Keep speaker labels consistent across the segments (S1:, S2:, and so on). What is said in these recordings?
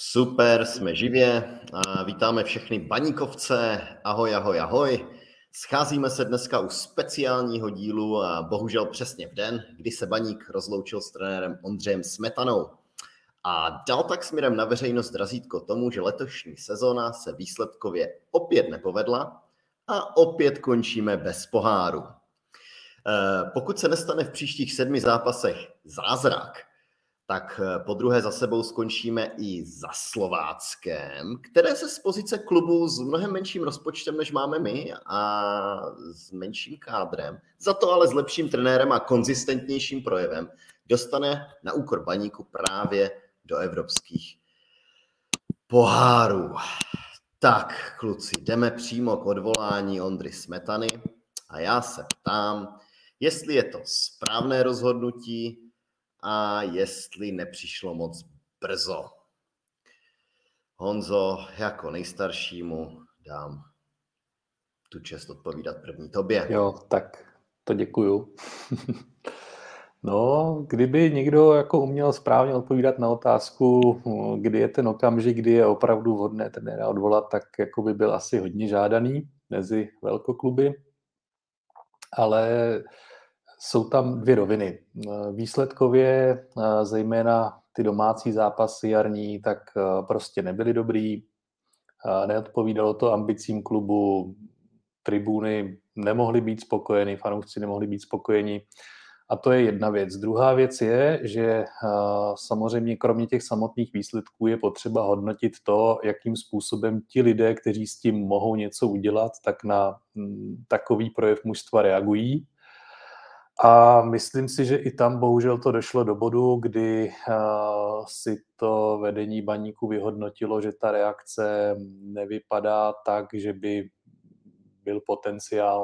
S1: Super, jsme živě. A vítáme všechny baníkovce. Ahoj, ahoj, ahoj. Scházíme se dneska u speciálního dílu a bohužel přesně v den, kdy se baník rozloučil s trenérem Ondřejem Smetanou. A dal tak směrem na veřejnost razítko tomu, že letošní sezona se výsledkově opět nepovedla a opět končíme bez poháru. Eh, pokud se nestane v příštích sedmi zápasech zázrak, tak eh, po druhé za sebou skončíme i za Slováckem, které se z pozice klubu s mnohem menším rozpočtem, než máme my a s menším kádrem, za to ale s lepším trenérem a konzistentnějším projevem, dostane na úkor baníku právě do evropských pohárů. Tak, kluci, jdeme přímo k odvolání Ondry Smetany a já se ptám, jestli je to správné rozhodnutí, a jestli nepřišlo moc brzo. Honzo, jako nejstaršímu dám tu čest odpovídat první tobě.
S2: Jo, tak to děkuju. no, kdyby někdo jako uměl správně odpovídat na otázku, kdy je ten okamžik, kdy je opravdu vhodné trenéra odvolat, tak jako by byl asi hodně žádaný mezi velkokluby. Ale jsou tam dvě roviny. Výsledkově, zejména ty domácí zápasy jarní, tak prostě nebyly dobrý. Neodpovídalo to ambicím klubu, tribuny nemohly být spokojeny, fanoušci nemohli být spokojeni. A to je jedna věc. Druhá věc je, že samozřejmě kromě těch samotných výsledků je potřeba hodnotit to, jakým způsobem ti lidé, kteří s tím mohou něco udělat, tak na takový projev mužstva reagují a myslím si, že i tam bohužel to došlo do bodu, kdy uh, si to vedení baníku vyhodnotilo, že ta reakce nevypadá tak, že by byl potenciál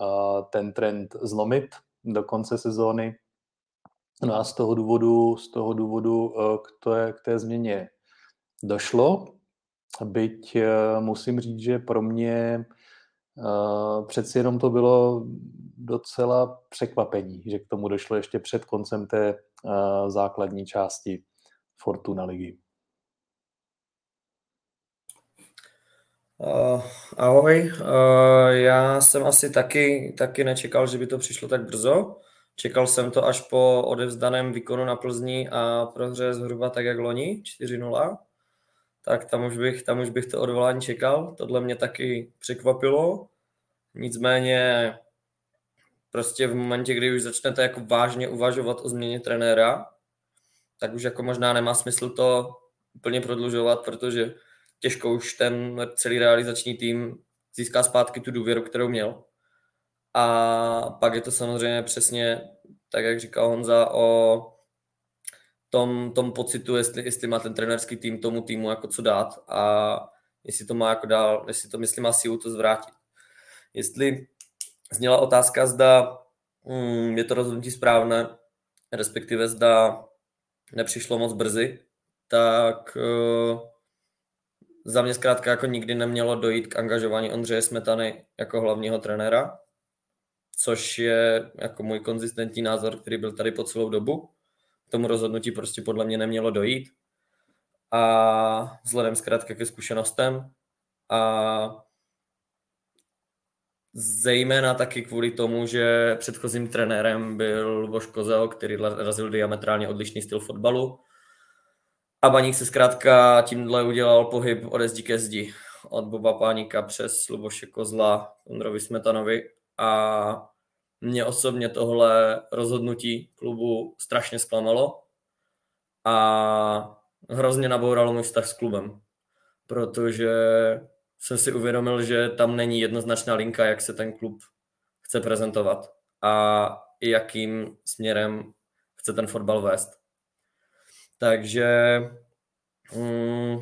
S2: uh, ten trend zlomit do konce sezóny. No a z toho důvodu, z toho důvodu uh, k, té, k té změně došlo. Byť musím říct, že pro mě přeci jenom to bylo docela překvapení, že k tomu došlo ještě před koncem té uh, základní části Fortuna ligy.
S3: Uh, ahoj, uh, já jsem asi taky, taky nečekal, že by to přišlo tak brzo. Čekal jsem to až po odevzdaném výkonu na Plzni a prohře zhruba tak jak loni, 4-0. Tak tam už, bych, tam už bych to odvolání čekal. Tohle mě taky překvapilo. Nicméně prostě v momentě, kdy už začnete jako vážně uvažovat o změně trenéra, tak už jako možná nemá smysl to úplně prodlužovat, protože těžko už ten celý realizační tým získá zpátky tu důvěru, kterou měl. A pak je to samozřejmě přesně, tak jak říkal Honza, o tom, tom pocitu, jestli, jestli má ten trenerský tým tomu týmu jako co dát a jestli to má jako dál, jestli to myslím má sílu to zvrátit. Jestli zněla otázka, zda mm, je to rozhodnutí správné, respektive zda nepřišlo moc brzy, tak uh, za mě zkrátka jako nikdy nemělo dojít k angažování Ondřeje Smetany jako hlavního trenéra, což je jako můj konzistentní názor, který byl tady po celou dobu. K tomu rozhodnutí prostě podle mě nemělo dojít. A vzhledem zkrátka ke zkušenostem a Zejména taky kvůli tomu, že předchozím trenérem byl Voš Kozel, který razil diametrálně odlišný styl fotbalu. A Baník se zkrátka tímhle udělal pohyb od zdi ke zdi. Od Boba Páníka přes Luboše Kozla, Ondrovi Smetanovi. A mě osobně tohle rozhodnutí klubu strašně zklamalo a hrozně nabouralo můj vztah s klubem. Protože jsem si uvědomil, že tam není jednoznačná linka, jak se ten klub chce prezentovat a jakým směrem chce ten fotbal vést. Takže mm,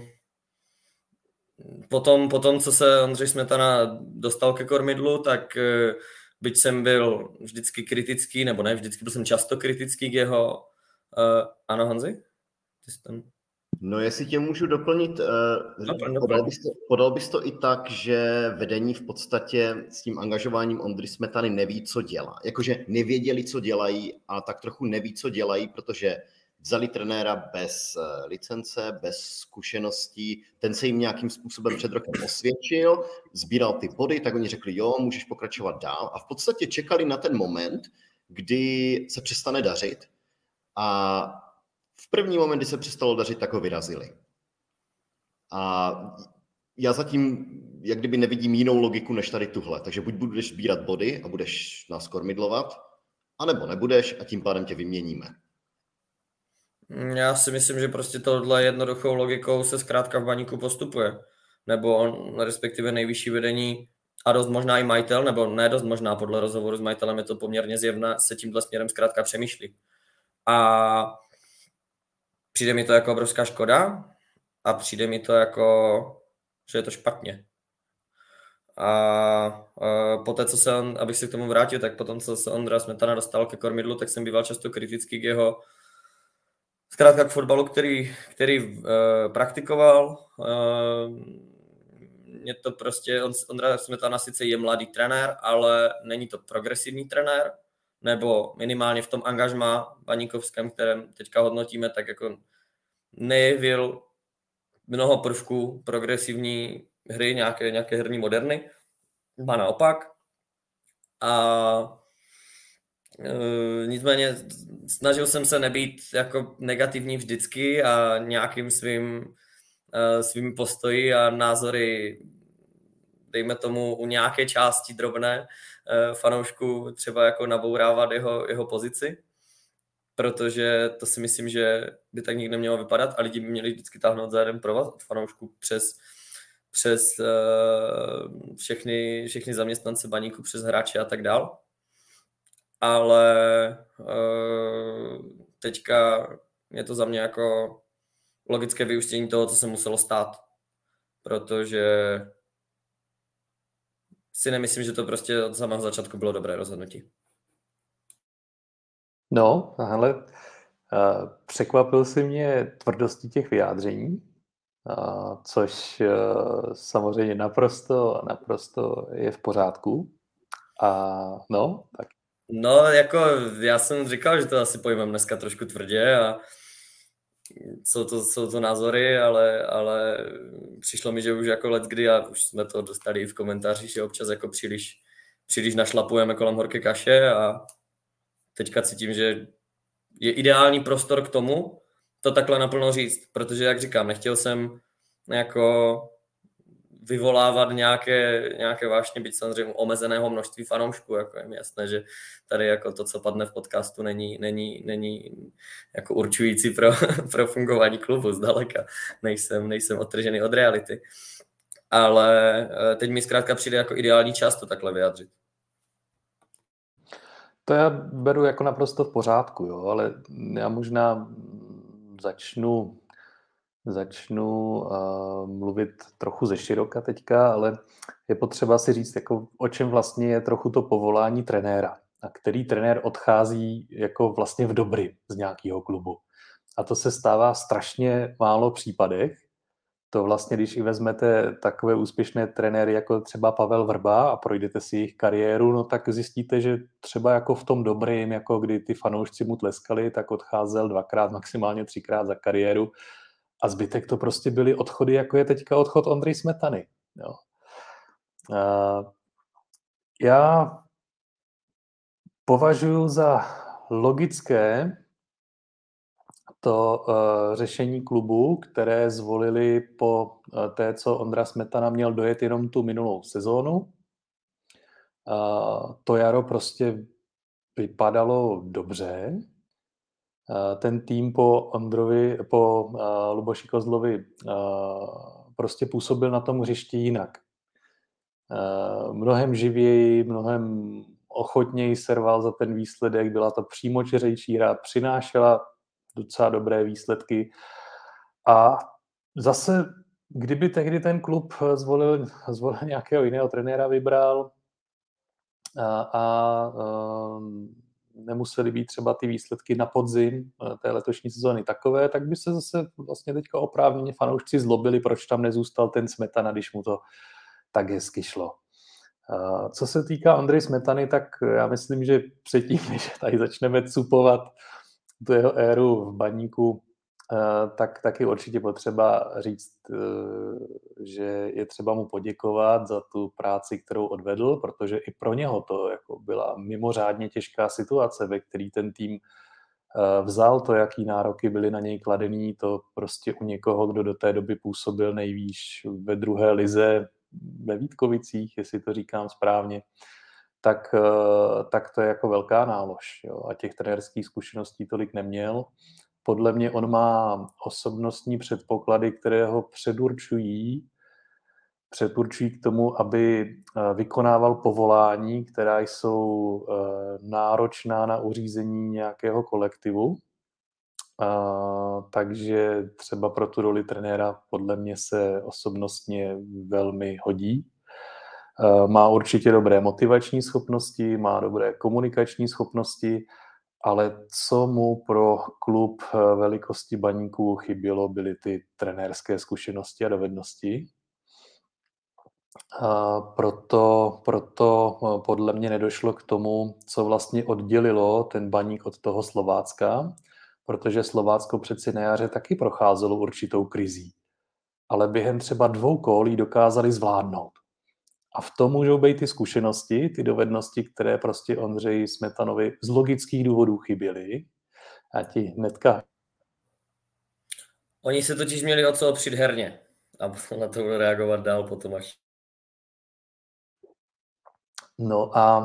S3: potom, potom, co se Ondřej Smetana dostal ke kormidlu, tak eh, byť jsem byl vždycky kritický, nebo ne, vždycky byl jsem často kritický k jeho... Uh, ano, Honzi? Ty jsi tam...
S1: No jestli tě můžu doplnit, uh, podal, bys to, podal bys to i tak, že vedení v podstatě s tím angažováním Ondry Smetany neví, co dělá. Jakože nevěděli, co dělají a tak trochu neví, co dělají, protože vzali trenéra bez eh, licence, bez zkušeností, ten se jim nějakým způsobem před rokem osvědčil, sbíral ty body, tak oni řekli, jo, můžeš pokračovat dál a v podstatě čekali na ten moment, kdy se přestane dařit a v první moment, kdy se přestalo dařit, tak ho vyrazili. A já zatím jak kdyby nevidím jinou logiku než tady tuhle. Takže buď budeš sbírat body a budeš nás kormidlovat, anebo nebudeš a tím pádem tě vyměníme.
S3: Já si myslím, že prostě tohle jednoduchou logikou se zkrátka v baníku postupuje. Nebo on, respektive nejvyšší vedení a dost možná i majitel, nebo ne dost možná podle rozhovoru s majitelem je to poměrně zjevné, se tímhle směrem zkrátka přemýšlí. A přijde mi to jako obrovská škoda a přijde mi to jako, že je to špatně. A, a po té, co se on, abych se k tomu vrátil, tak potom, co se Ondra Smetana dostal ke kormidlu, tak jsem býval často kritický k jeho zkrátka k fotbalu, který, který uh, praktikoval. Uh, je to prostě, on, Ondra Smetana sice je mladý trenér, ale není to progresivní trenér, nebo minimálně v tom angažmá Baníkovském, kterém teďka hodnotíme, tak jako nejevil mnoho prvků progresivní hry, nějaké, nějaké herní moderny, a naopak. A nicméně snažil jsem se nebýt jako negativní vždycky a nějakým svým, e, svým postoji a názory dejme tomu u nějaké části drobné e, fanoušku třeba jako nabourávat jeho, jeho pozici, protože to si myslím, že by tak nikdy nemělo vypadat a lidi by měli vždycky táhnout za jeden provaz od fanoušku přes přes všechny, všechny zaměstnance baníku, přes hráče a tak dál. Ale uh, teďka je to za mě jako logické vyústění toho, co se muselo stát. Protože si nemyslím, že to prostě od samého začátku bylo dobré rozhodnutí.
S2: No, ale uh, překvapil si mě tvrdostí těch vyjádření, což e, samozřejmě naprosto, naprosto je v pořádku. A no, tak.
S3: No, jako já jsem říkal, že to asi pojmem dneska trošku tvrdě a jsou to, jsou to názory, ale, ale přišlo mi, že už jako let kdy, a už jsme to dostali i v komentářích, že občas jako příliš, příliš našlapujeme kolem horké kaše a teďka cítím, že je ideální prostor k tomu, to takhle naplno říct, protože jak říkám, nechtěl jsem jako vyvolávat nějaké, nějaké vášně, byť samozřejmě omezeného množství fanoušků, jako je mi jasné, že tady jako to, co padne v podcastu, není, není, není jako určující pro, pro fungování klubu zdaleka. Nejsem, nejsem odtržený od reality. Ale eh, teď mi zkrátka přijde jako ideální čas to takhle vyjádřit.
S2: To já beru jako naprosto v pořádku, jo, ale já možná začnu začnu uh, mluvit trochu ze široka teďka, ale je potřeba si říct, jako, o čem vlastně je trochu to povolání trenéra. A který trenér odchází jako vlastně v dobry z nějakého klubu. A to se stává strašně málo případech. To vlastně, když i vezmete takové úspěšné trenéry jako třeba Pavel Vrba a projdete si jejich kariéru, no tak zjistíte, že třeba jako v tom dobrým, jako kdy ty fanoušci mu tleskali, tak odcházel dvakrát, maximálně třikrát za kariéru a zbytek to prostě byly odchody, jako je teďka odchod Ondrej Smetany. Jo. Já považuji za logické to uh, řešení klubu, které zvolili po uh, té, co Ondra Smetana měl dojet jenom tu minulou sezónu. Uh, to jaro prostě vypadalo dobře, ten tým po Ondrovi, po uh, Luboši Kozlovi uh, prostě působil na tom hřišti jinak. Uh, mnohem živěji, mnohem ochotněji serval za ten výsledek, byla to přímočeřejší hra, přinášela docela dobré výsledky a zase, kdyby tehdy ten klub zvolil, zvolil nějakého jiného trenéra, vybral a, a nemusely být třeba ty výsledky na podzim eh, té letošní sezóny takové, tak by se zase vlastně teďka oprávněně fanoušci zlobili, proč tam nezůstal ten Smetana, když mu to tak hezky šlo. Eh, co se týká Andrej Smetany, tak já myslím, že předtím, než tady začneme cupovat tu jeho éru v baníku, tak taky určitě potřeba říct, eh, že je třeba mu poděkovat za tu práci, kterou odvedl, protože i pro něho to jako byla mimořádně těžká situace, ve který ten tým eh, vzal to, jaký nároky byly na něj kladený, to prostě u někoho, kdo do té doby působil nejvýš ve druhé lize ve Vítkovicích, jestli to říkám správně, tak, eh, tak to je jako velká nálož. Jo. A těch trenérských zkušeností tolik neměl. Podle mě on má osobnostní předpoklady, které ho předurčují, předurčují k tomu, aby eh, vykonával povolání, která jsou eh, náročná na uřízení nějakého kolektivu. takže třeba pro tu roli trenéra podle mě se osobnostně velmi hodí. Eh, má určitě dobré motivační schopnosti, má dobré komunikační schopnosti, ale co mu pro klub eh, velikosti baníků chybělo, byly ty trenérské zkušenosti a dovednosti. A proto, proto eh, podle mě nedošlo k tomu, co vlastně oddělilo ten baník od toho Slovácka, protože Slovácko přeci na jaře taky procházelo určitou krizí. Ale během třeba dvou kolí dokázali zvládnout. A v tom můžou být ty zkušenosti, ty dovednosti, které prostě Ondřeji Smetanovi z logických důvodů chyběly. A ti hnedka...
S3: Oni se totiž měli o co opřít herně. A na to budu reagovat dál potom až.
S2: No a,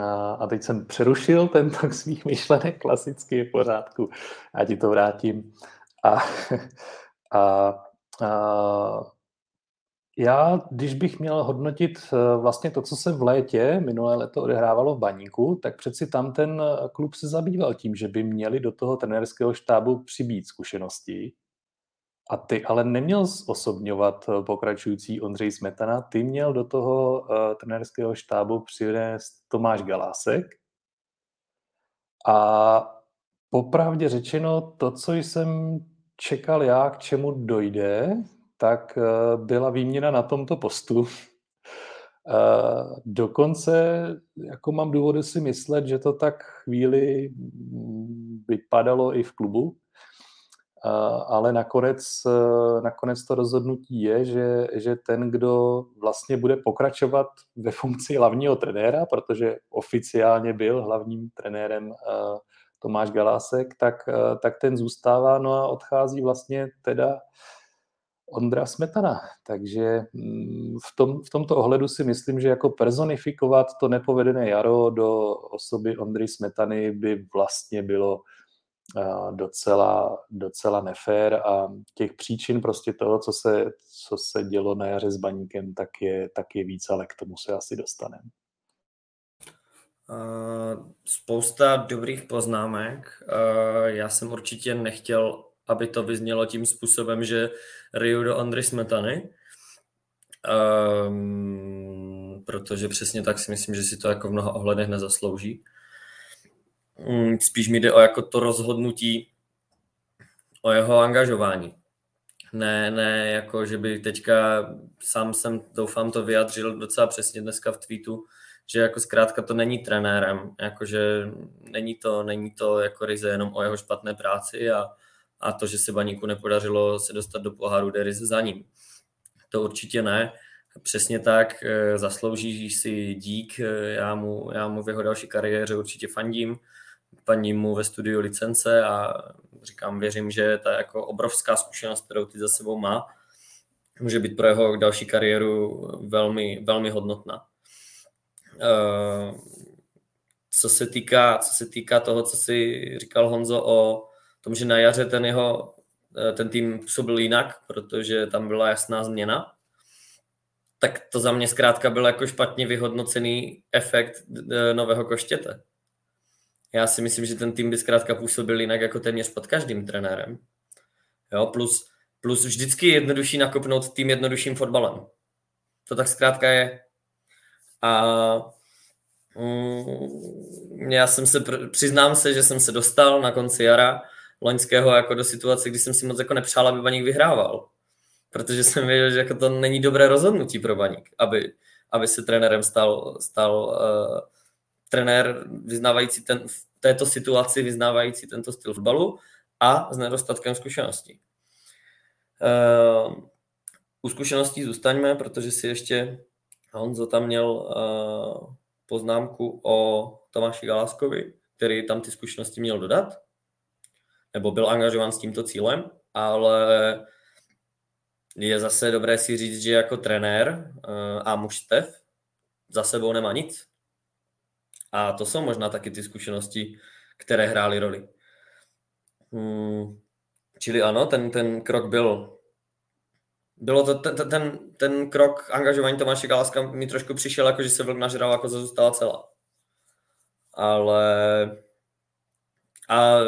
S2: a, a teď jsem přerušil ten tak svých myšlenek, klasicky je v pořádku. A ti to vrátím. A, a, a já, když bych měl hodnotit eh, vlastně to, co se v létě minulé leto odehrávalo v Baníku, tak přeci tam ten eh, klub se zabýval tím, že by měli do toho trenérského štábu přibít zkušenosti. A ty ale neměl osobňovat eh, pokračující Ondřej Smetana, ty měl do toho uh, trenérského štábu přinést Tomáš Galásek. A popravdě řečeno, to, co jsem čekal já, k čemu dojde, tak eh, byla výměna na tomto postu. Eh, dokonce jako mám důvody si myslet, že to tak chvíli vypadalo i v klubu, eh, ale nakonec, nakonec to rozhodnutí je, že, že ten, kdo vlastně bude pokračovat ve funkci hlavního trenéra, protože oficiálně byl hlavním trenérem Tomáš Galásek, tak, tak ten zůstává, no a odchází vlastně teda Ondra Smetana. Takže mm, v, tom, v tomto ohledu si myslím, že jako personifikovat to nepovedené jaro do osoby Ondry Smetany by vlastně bylo docela, docela nefér a těch příčin prostě toho, co se, co se dělo na jaře s baníkem, tak je, tak je víc, ale k tomu se asi dostaneme.
S3: Spousta dobrých poznámek. Já jsem určitě nechtěl aby to vyznělo tím způsobem, že Ryu do Andry Smetany, um, protože přesně tak si myslím, že si to jako v mnoha ohledech nezaslouží. Um, spíš mi jde o jako to rozhodnutí o jeho angažování. Ne, ne, jako že by teďka, sám jsem, doufám, to vyjadřil docela přesně dneska v tweetu, že jako zkrátka to není trenérem, jakože není to, není to jako ryze jenom o jeho špatné práci a, a to, že se Baníku nepodařilo se dostat do poháru, jde za ním. To určitě ne. Přesně tak, eh, zaslouží si dík, eh, já mu, já mu v jeho další kariéře určitě fandím, paní mu ve studiu licence a říkám, věřím, že ta jako obrovská zkušenost, kterou ty za sebou má, může být pro jeho další kariéru velmi, velmi hodnotná. Eh, co se týká, co se týká toho, co si říkal Honzo o tom, že na jaře ten jeho eh, ten tým působil jinak, protože tam byla jasná změna, tak to za mě zkrátka byl jako špatně vyhodnocený efekt eh, nového koštěte. Já si myslím, že ten tým by zkrátka působil jinak jako téměř pod každým trenérem. Jo, plus, plus vždycky je jednodušší nakopnout tým jednodušším fotbalem. To tak zkrátka je. A mm, já jsem se, přiznám se, že jsem se dostal na konci jara loňského jako do situace, kdy jsem si moc jako nepřál, aby Baník vyhrával. Protože jsem věděl, že jako to není dobré rozhodnutí pro Baník, aby, aby se trenérem stal, stal uh, trenér vyznávající ten této situaci vyznávající tento styl fotbalu a s nedostatkem zkušeností. Uh, u zkušeností zůstaňme, protože si ještě Honzo tam měl uh, poznámku o Tomáši Galáskovi, který tam ty zkušenosti měl dodat, nebo byl angažován s tímto cílem, ale je zase dobré si říct, že jako trenér uh, a mužstev za sebou nemá nic. A to jsou možná taky ty zkušenosti, které hrály roli. Hmm, čili ano, ten, ten krok byl bylo to ten, ten, ten krok angažování Tomáše Galáska mi trošku přišel, jako že se vlk nažral, jako zůstala celá. Ale a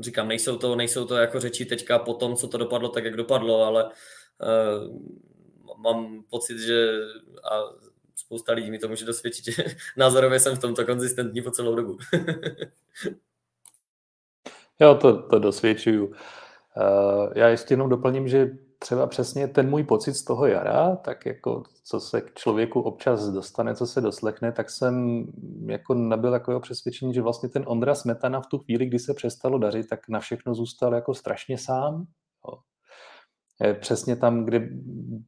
S3: říkám, nejsou to, nejsou to jako řeči teďka po tom, co to dopadlo tak, jak dopadlo, ale uh, mám pocit, že a spousta lidí mi to může dosvědčit, že názorově jsem v tomto konzistentní po celou dobu.
S2: jo, to, to dosvědčuju. Uh, já ještě jenom doplním, že třeba přesně ten můj pocit z toho jara, tak jako co se k člověku občas dostane, co se doslechne, tak jsem jako nabil takového přesvědčení, že vlastně ten Ondra Smetana v tu chvíli, kdy se přestalo dařit, tak na všechno zůstal jako strašně sám. Jo. Přesně tam, kde,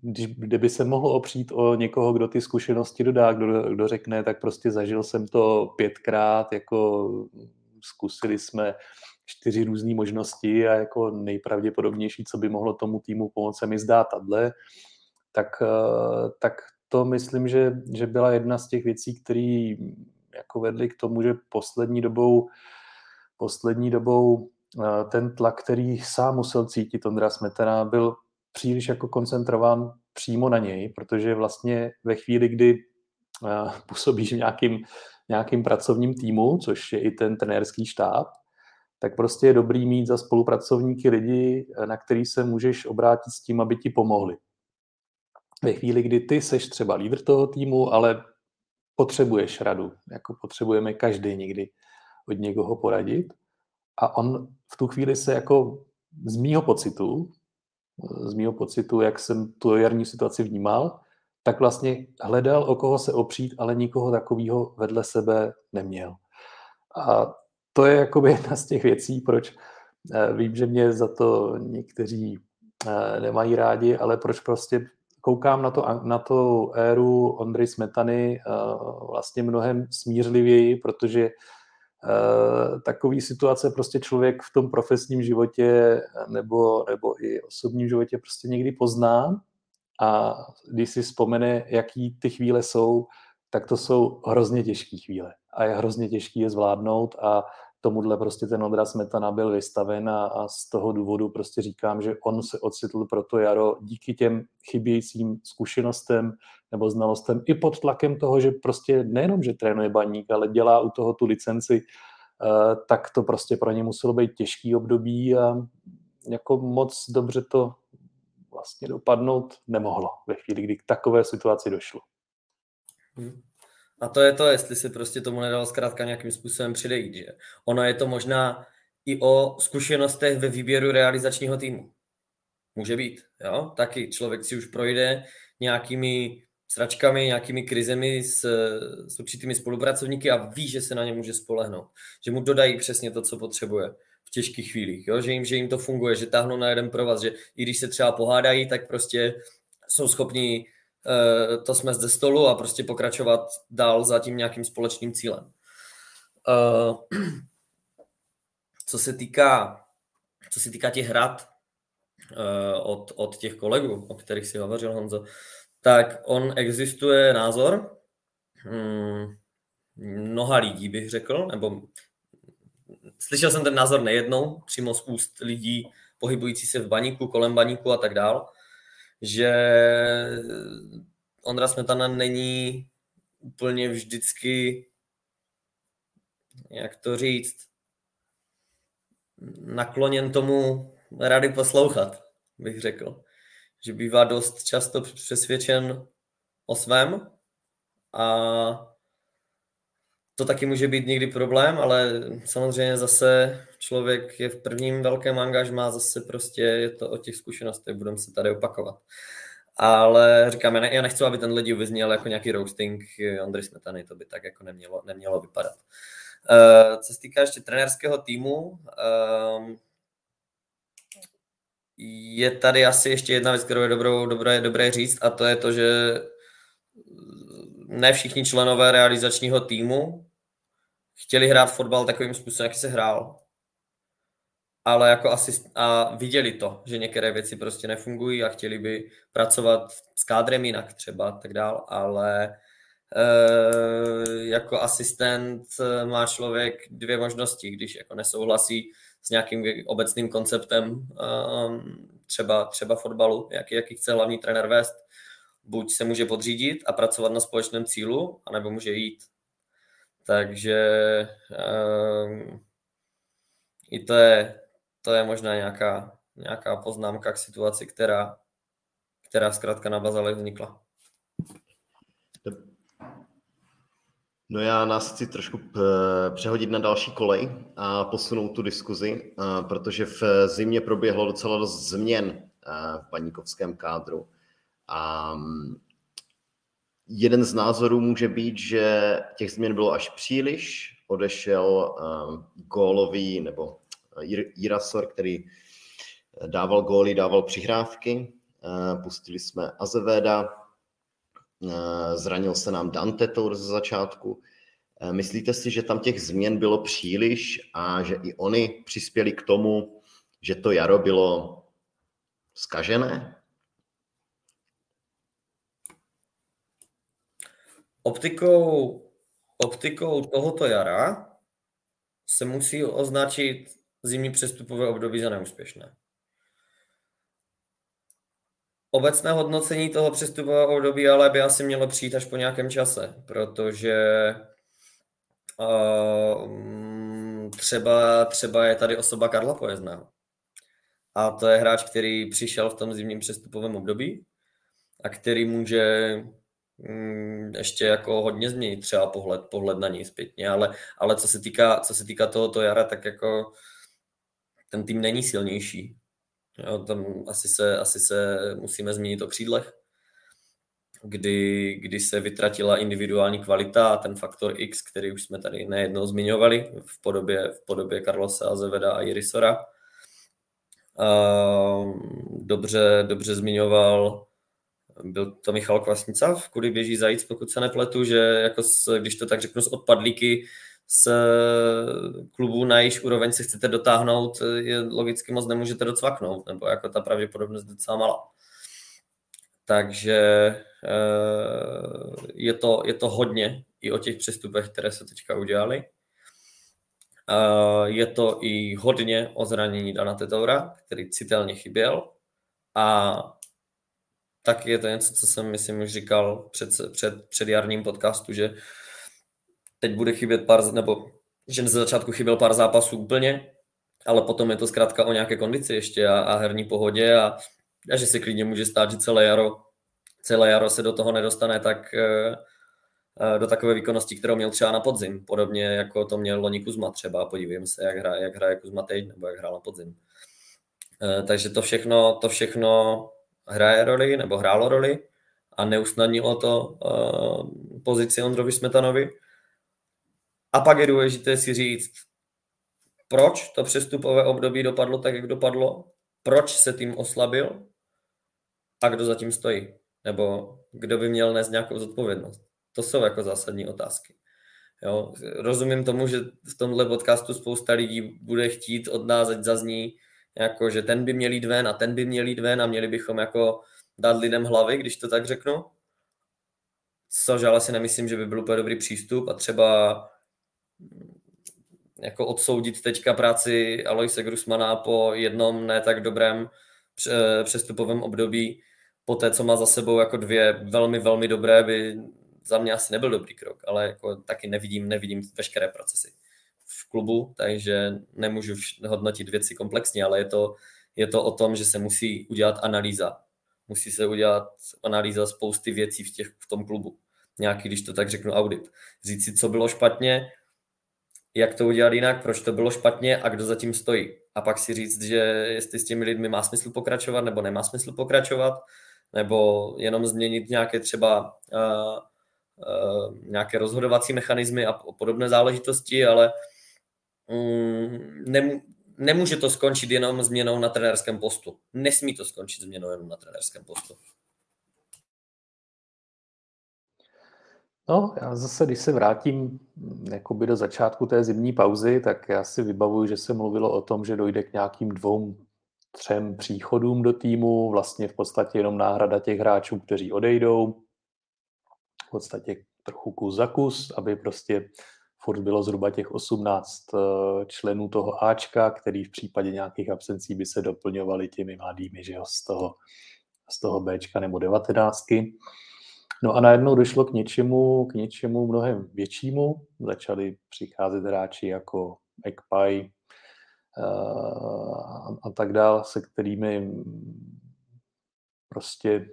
S2: když, kde by se mohl opřít o někoho, kdo ty zkušenosti dodá, kdo, kdo řekne, tak prostě zažil jsem to pětkrát, jako zkusili jsme čtyři různé možnosti a jako nejpravděpodobnější, co by mohlo tomu týmu pomoct, se mi zdá tadle, tak, eh, tak to myslím, že, že byla jedna z těch věcí, které jako vedly k tomu, že poslední dobou, poslední dobou eh, ten tlak, který sám musel cítit Ondra Smetana, byl příliš jako koncentrován přímo na něj, protože vlastně ve chvíli, kdy eh, působíš v nějakým, nějakým pracovním týmu, což je i ten trenérský štáb, tak prostě je dobrý mít za spolupracovníky lidi, na který se můžeš obrátit s tím, aby ti pomohli. Ve chvíli, kdy ty seš třeba lídr toho týmu, ale potřebuješ radu, jako potřebujeme každý někdy od někoho poradit a on v tu chvíli se jako z mýho pocitu, z mýho pocitu, jak jsem tu jarní situaci vnímal, tak vlastně hledal, o koho se opřít, ale nikoho takového vedle sebe neměl. A to je jakoby jedna z těch věcí, proč eh, vím, že mě za to někteří eh, nemají rádi, ale proč prostě koukám na, to, na to éru Ondry Smetany eh, vlastně mnohem smířlivěji, protože takový situace prostě člověk v tom profesním životě nebo, nebo i osobním životě prostě někdy pozná. A když si vzpomene, jaký ty chvíle jsou, tak to jsou hrozně těžké chvíle a je hrozně těžké je zvládnout a tomuhle prostě ten Ondra Smetana byl vystaven a, a z toho důvodu prostě říkám, že on se ocitl pro to jaro díky těm chybějícím zkušenostem nebo znalostem i pod tlakem toho, že prostě nejenom, že trénuje baník, ale dělá u toho tu licenci, uh, tak to prostě pro ně muselo být těžký období a jako moc dobře to vlastně dopadnout nemohlo ve chvíli, kdy k takové situaci došlo.
S3: Hmm. A to je to, jestli se prostě tomu nedalo zkrátka nějakým způsobem předejít. Že? Ono je to možná i o zkušenostech ve výběru realizačního týmu. Může být, jo? Taky člověk si už projde nějakými sračkami, nějakými krizemi s, s určitými spolupracovníky a ví, že se na ně může spolehnout. Že mu dodají přesně to, co potřebuje v těžkých chvílích. Jo? Že, jim, že jim to funguje, že táhnou na jeden provaz, že i když se třeba pohádají, tak prostě jsou schopni to jsme ze stolu a prostě pokračovat dál za tím nějakým společným cílem. Eh, co se týká, co se týká těch hrad eh, od, od těch kolegů, o kterých si hovořil Honzo, tak on existuje názor hmm, mnoha lidí, bych řekl, nebo slyšel jsem ten názor nejednou, přímo z úst lidí pohybující se v baníku, kolem baníku a tak dál, že Ondra Smetana není úplně vždycky, jak to říct, nakloněn tomu rady poslouchat, bych řekl. Že bývá dost často přesvědčen o svém a to taky může být někdy problém, ale samozřejmě zase člověk je v prvním velkém angažmá, zase prostě je to o těch zkušenostech, budeme se tady opakovat. Ale říkám, já, ne, já nechci, aby ten lidi vyzněl jako nějaký roasting Ondry Smetany, to by tak jako nemělo, nemělo vypadat. co se týká ještě trenérského týmu, je tady asi ještě jedna věc, kterou je dobrou, dobré, dobré říct, a to je to, že ne všichni členové realizačního týmu chtěli hrát fotbal takovým způsobem, jak se hrál. Ale jako asi a viděli to, že některé věci prostě nefungují a chtěli by pracovat s kádrem jinak třeba tak dál, ale e, jako asistent má člověk dvě možnosti, když jako nesouhlasí s nějakým obecným konceptem ehm, třeba, třeba fotbalu, jaký, jaký chce hlavní trenér vést. Buď se může podřídit a pracovat na společném cílu, anebo může jít. Takže um, i to je, to je možná nějaká, nějaká poznámka k situaci, která, která zkrátka na Bazalech vznikla.
S1: No já nás chci trošku eh, přehodit na další kolej a posunout tu diskuzi, eh, protože v zimě proběhlo docela dost změn eh, v paníkovském kádru. A mm, jeden z názorů může být, že těch změn bylo až příliš. Odešel gólový nebo Jirasor, který dával góly, dával přihrávky. Pustili jsme Azeveda, Eh, zranil se nám Dante Tour ze začátku. Eh, myslíte si, že tam těch změn bylo příliš a že i oni přispěli k tomu, že to jaro bylo skažené?
S3: Optikou, optikou tohoto jara se musí označit zimní přestupové období za neúspěšné obecné hodnocení toho přestupového období ale by asi mělo přijít až po nějakém čase, protože uh, třeba, třeba je tady osoba Karla Pojezného. A to je hráč, který přišel v tom zimním přestupovém období a který může ještě jako hodně změnit třeba pohled, pohled na něj zpětně, ale, ale co se týká, co se týká tohoto jara, tak jako ten tým není silnější. Jo, tam asi se, asi se musíme změnit o křídlech, kdy, kdy se vytratila individuální kvalita a ten faktor X, který už jsme tady nejednou zmiňovali v podobě, v podobě Carlosa Azeveda a Irisora. A dobře, dobře zmiňoval byl to Michal Kvasnica v Kudy běží zajíc, pokud se nepletu, že jako s, když to tak řeknu, z odpadlíky z klubu na jejíž úroveň se chcete dotáhnout, je logicky moc nemůžete docvaknout, nebo jako ta pravděpodobnost je docela malá. Takže eh, je to, je to hodně i o těch přestupech, které se teďka udělali. Je to i hodně o zranění Dana Tetoura, který citelně chyběl. A taky je to něco, co jsem, myslím, už říkal před, před, před jarním podcastu, že teď bude chybět pár, nebo že ze začátku chyběl pár zápasů úplně, ale potom je to zkrátka o nějaké kondici ještě a, a herní pohodě a, a že se klidně může stát, že celé jaro, celé jaro se do toho nedostane tak eh, eh, do takové výkonnosti, kterou měl třeba na podzim. Podobně jako to měl Loni Kuzma třeba. Podívejme se, jak hraje, jak hraje Kuzma teď, nebo jak hrál na podzim. Eh, takže to všechno, to všechno hraje roli, nebo hrálo roli a neusnadnilo to pozici Ondrovi Smetanovi. A pak je důležité si říct, proč to přestupové období dopadlo tak, jak dopadlo, proč se tým oslabil a kdo zatím stojí, nebo kdo by měl nést nějakou zodpovědnost. To jsou jako zásadní otázky. Jo, rozumím tomu, že v tomhle podcastu spousta lidí bude chtít od nás, ať zazní, jako, že ten by měl jít ven a ten by měl jít ven a měli bychom jako dát lidem hlavy, když to tak řeknu. Což ale si nemyslím, že by byl úplně dobrý přístup a třeba jako odsoudit teďka práci Aloise Grusmana po jednom ne tak dobrém přestupovém období, po té, co má za sebou jako dvě velmi, velmi dobré, by za mě asi nebyl dobrý krok, ale jako taky nevidím, nevidím veškeré procesy v klubu, takže nemůžu hodnotit věci komplexně, ale je to, je to o tom, že se musí udělat analýza. Musí se udělat analýza spousty věcí v, těch, v tom klubu. Nějaký, když to tak řeknu, audit. Říct si, co bylo špatně, jak to udělat jinak, proč to bylo špatně a kdo zatím stojí. A pak si říct, že jestli s těmi lidmi má smysl pokračovat nebo nemá smysl pokračovat, nebo jenom změnit nějaké třeba uh, nějaké rozhodovací mechanismy a podobné záležitosti, ale nem, nemůže to skončit jenom změnou na trenérském postu. Nesmí to skončit změnou jenom na trenérském postu.
S2: No, já zase, když se vrátím mm, jakoby do začátku té zimní pauzy, tak já si vybavuju, že se mluvilo o tom, že dojde k nějakým dvou, třem příchodům do týmu, vlastně v podstatě jenom náhrada těch hráčů, kteří odejdou, v podstatě trochu kus za kus, aby prostě furt bylo zhruba těch 18 eh, členů toho Ačka, který v případě nějakých absencí by se doplňovali těmi mladými, že jo, z toho, z toho Bčka nebo 19. No a najednou došlo k něčemu, k něčemu mnohem většímu. Začali přicházet hráči jako Ekpai uh, a tak dál, se kterými prostě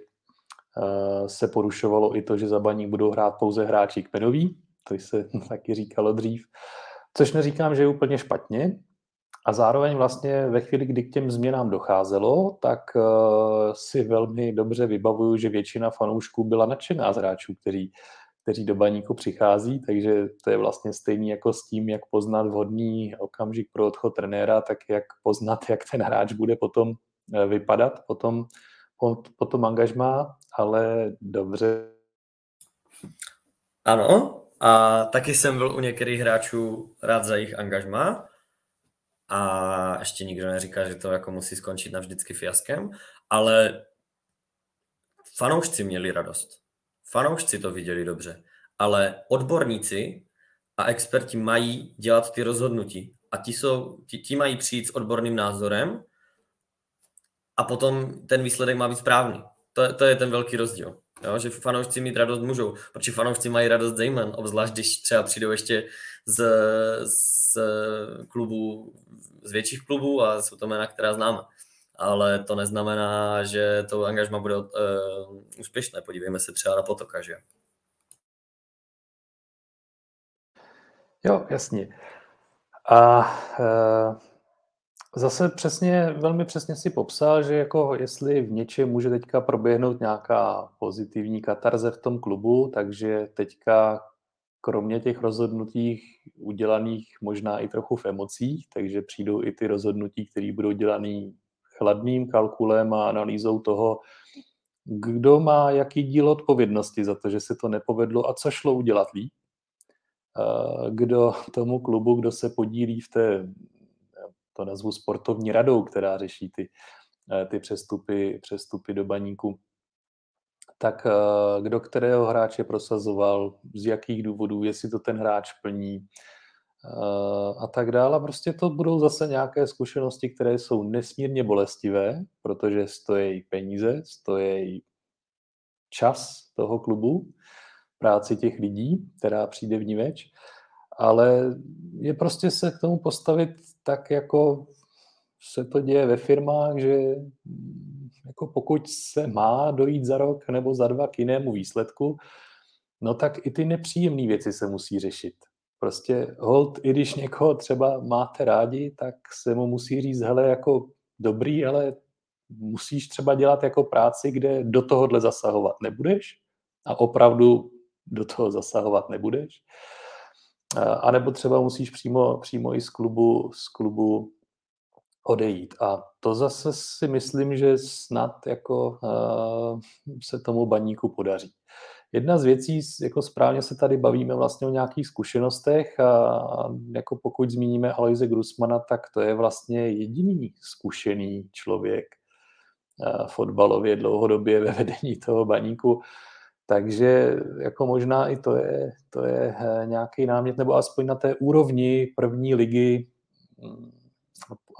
S2: uh, se porušovalo i to, že za baník budou hrát pouze hráči kmenoví, to se taky říkalo dřív. Což neříkám, že je úplně špatně, a zároveň vlastně ve chvíli, kdy k těm změnám docházelo, tak uh, si velmi dobře vybavuju, že většina fanoušků byla nadšená z hráčů, kteří, kteří do baníku přichází, takže to je vlastně stejný jako s tím, jak poznat vhodný okamžik pro odchod trenéra, tak jak poznat, jak ten hráč bude potom uh, vypadat, potom, potom angažmá, ale dobře.
S3: Ano, a taky jsem byl u některých hráčů rád za jejich angažmá, a ještě nikdo neříká, že to jako musí skončit navždycky fiaskem, ale fanoušci měli radost. Fanoušci to viděli dobře, ale odborníci a experti mají dělat ty rozhodnutí a ti, jsou, ti, ti mají přijít s odborným názorem a potom ten výsledek má být správný. To, to je ten velký rozdíl. Jo, že fanoušci mít radost můžou, protože fanoušci mají radost zejmen, obzvlášť když třeba přijdou ještě z, z klubu, z větších klubů a jsou to jména, která známe. Ale to neznamená, že to angažma bude uh, úspěšné. Podívejme se třeba na Potoka, že
S2: Jo, jasně. A uh, zase přesně, velmi přesně si popsal, že jako jestli v něčem může teďka proběhnout nějaká pozitivní katarze v tom klubu, takže teďka kromě těch rozhodnutí udělaných možná i trochu v emocích, takže přijdou i ty rozhodnutí, které budou dělané chladným kalkulem a analýzou toho, kdo má jaký díl odpovědnosti za to, že se to nepovedlo a co šlo udělat líp. Kdo tomu klubu, kdo se podílí v té, to nazvu sportovní radou, která řeší ty, ty přestupy, přestupy do baníku, tak eh, kdo kterého hráče prosazoval, z jakých důvodů, jestli to ten hráč plní eh, a tak dále. Prostě to budou zase nějaké zkušenosti, které jsou nesmírně bolestivé, protože stojí peníze, stojí čas toho klubu, práci těch lidí, která přijde v ní več, ale je prostě se k tomu postavit tak, jako se to děje ve firmách, že jako pokud se má dojít za rok nebo za dva k jinému výsledku, no tak i ty nepříjemné věci se musí řešit. Prostě hold, i když někoho třeba máte rádi, tak se mu musí říct, hele, jako dobrý, ale musíš třeba dělat jako práci, kde do tohohle zasahovat nebudeš a opravdu do toho zasahovat nebudeš. A nebo třeba musíš přímo, přímo i z klubu, z klubu odejít. A to zase si myslím, že snad jako uh, se tomu baníku podaří. Jedna z věcí, jako správně se tady bavíme vlastně o nějakých zkušenostech a jako pokud zmíníme Aloise Grusmana, tak to je vlastně jediný zkušený člověk uh, fotbalově dlouhodobě ve vedení toho baníku. Takže jako možná i to je, to je eh, nějaký námět, nebo aspoň na té úrovni první ligy hm,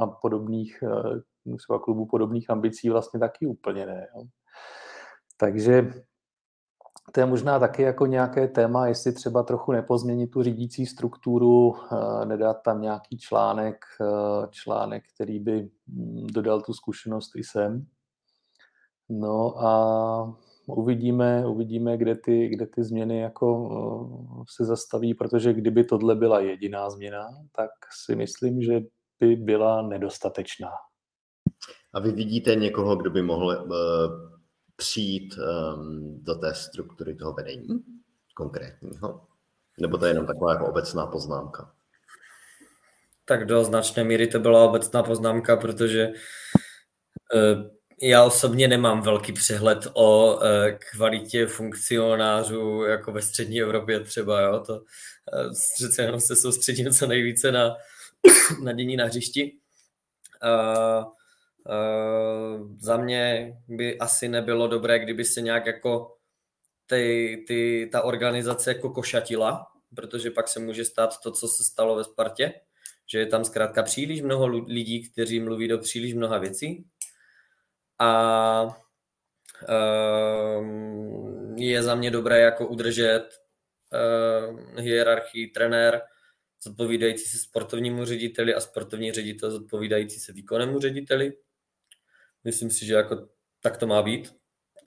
S2: a podobných, eh, třeba klubů podobných ambicí vlastně taky úplně ne. Jo. Takže to je možná taky jako nějaké téma, jestli třeba trochu nepozměnit tu řídící strukturu, eh, nedat tam nějaký článek, článek, který by hm, dodal tu zkušenost i sem. No a uvidíme, uvidíme kde, ty, kde ty změny jako se zastaví, protože kdyby tohle byla jediná změna, tak si myslím, že by byla nedostatečná.
S1: A vy vidíte někoho, kdo by mohl uh, přijít um, do té struktury toho vedení? konkrétního? Nebo to je jenom taková jako obecná poznámka?
S3: Tak do značné míry to byla obecná poznámka, protože uh, já osobně nemám velký přehled o uh, kvalitě funkcionářů jako ve střední Evropě třeba, jo, to uh, přece jenom se soustředím co nejvíce na, na dění na hřišti. Uh, uh, za mě by asi nebylo dobré, kdyby se nějak jako ty, ty, ta organizace jako košatila, protože pak se může stát to, co se stalo ve Spartě, že je tam zkrátka příliš mnoho lidí, kteří mluví do příliš mnoha věcí a um, je za mě dobré jako udržet uh, hierarchii trenér, zodpovídající se sportovnímu řediteli a sportovní ředitel zodpovídající se výkonnému řediteli. Myslím si, že jako tak to má být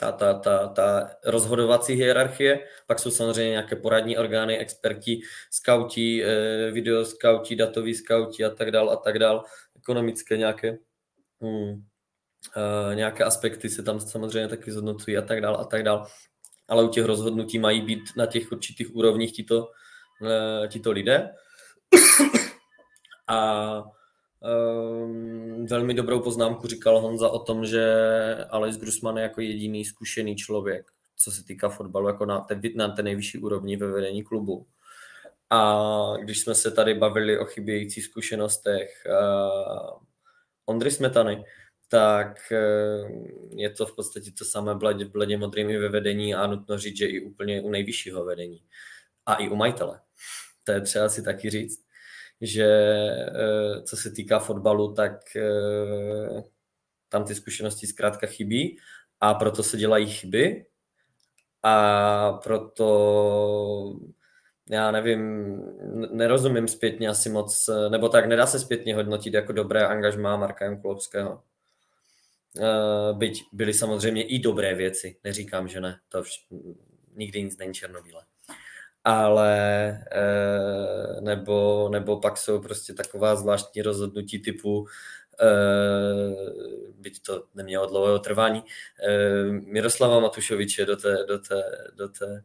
S3: ta, ta, ta, ta rozhodovací hierarchie, pak jsou samozřejmě nějaké poradní orgány, experti, skauti, eh, videoskauti, datoví skauti a tak dál a tak dál, ekonomické nějaké, hmm, uh, nějaké aspekty se tam samozřejmě taky zhodnocují a tak dál a tak dál, ale u těch rozhodnutí mají být na těch určitých úrovních tito, uh, tito lidé. a Um, velmi dobrou poznámku říkal Honza o tom, že Alois Grusman je jako jediný zkušený člověk, co se týká fotbalu, jako na té, na té nejvyšší úrovni ve vedení klubu. A když jsme se tady bavili o chybějících zkušenostech uh, Ondry Smetany, tak uh, je to v podstatě to samé bledě, bledě modrými ve vedení a nutno říct, že i úplně u nejvyššího vedení. A i u majitele. To je třeba si taky říct že eh, co se týká fotbalu, tak eh, tam ty zkušenosti zkrátka chybí a proto se dělají chyby a proto já nevím, nerozumím zpětně asi moc, nebo tak nedá se zpětně hodnotit jako dobré angažmá Marka Jankulovského. Eh, byť byly samozřejmě i dobré věci, neříkám, že ne, to vš- nikdy nic není černobílé. Ale e, nebo, nebo pak jsou prostě taková zvláštní rozhodnutí typu e, byť to nemělo dlouhého trvání, Miroslava Matušoviče do té, do té, do té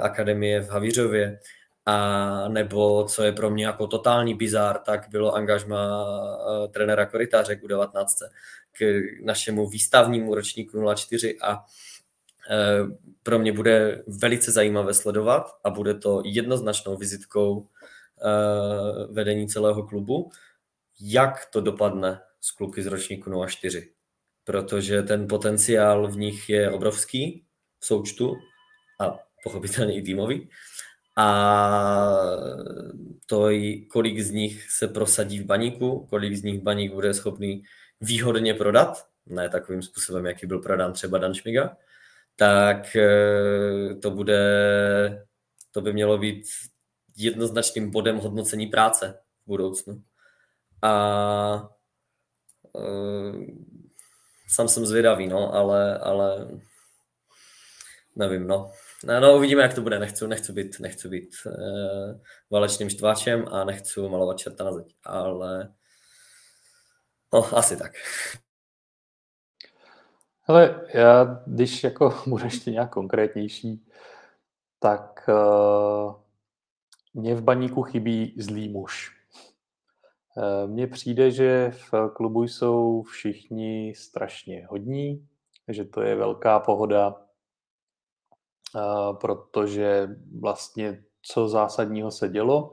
S3: akademie v Havířově, a nebo co je pro mě jako totální bizár, tak bylo angažma e, trenéra Korytáře k 19 k našemu výstavnímu ročníku 04 a Eh, pro mě bude velice zajímavé sledovat a bude to jednoznačnou vizitkou eh, vedení celého klubu, jak to dopadne s kluky z ročníku 04. Protože ten potenciál v nich je obrovský v součtu a pochopitelně i týmový. A to, kolik z nich se prosadí v baníku, kolik z nich baník bude schopný výhodně prodat, ne takovým způsobem, jaký byl prodán třeba Dan Šmiga, tak eh, to bude, to by mělo být jednoznačným bodem hodnocení práce v budoucnu. A uh, sám jsem zvědavý, no, ale, ale nevím, no. No. No, uvidíme, jak to bude. Nechci, nechci být, nechci být uh, válečným štváčem a nechci malovat čerta na zeď, ale no, asi tak.
S2: Ale já, když jako budu ještě nějak konkrétnější, tak uh, mně v baníku chybí zlý muž. Uh, mně přijde, že v klubu jsou všichni strašně hodní, že to je velká pohoda, protože vlastně co zásadního se dělo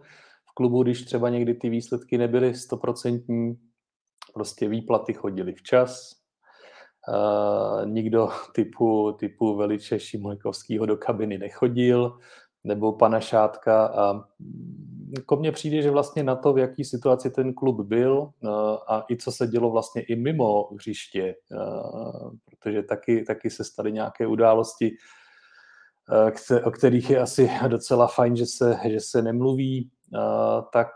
S2: v klubu, když třeba někdy ty výsledky nebyly stoprocentní, prostě výplaty chodily včas, Uh, nikdo typu, typu veliče Šimojkovského do kabiny nechodil, nebo pana Šátka. A jako mně přijde, že vlastně na to, v jaký situaci ten klub byl uh, a i co se dělo vlastně i mimo hřiště, protože taky, taky se staly nějaké události, o kterých je asi docela fajn, že se, že se nemluví, tak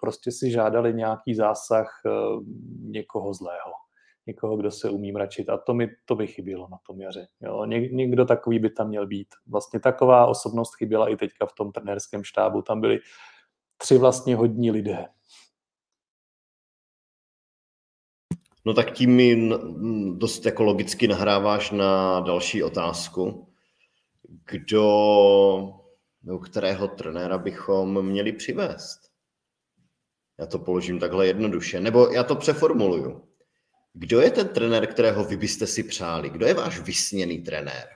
S2: prostě si žádali nějaký zásah někoho zlého někoho, kdo se umí mračit. A to mi to by chybělo na tom jaře. Jo. Ně, někdo takový by tam měl být. Vlastně taková osobnost chyběla i teďka v tom trenérském štábu. Tam byli tři vlastně hodní lidé.
S1: No tak tím mi dost jako logicky nahráváš na další otázku. Kdo, nebo kterého trenéra bychom měli přivést? Já to položím takhle jednoduše, nebo já to přeformuluju. Kdo je ten trenér, kterého vy byste si přáli? Kdo je váš vysněný trenér?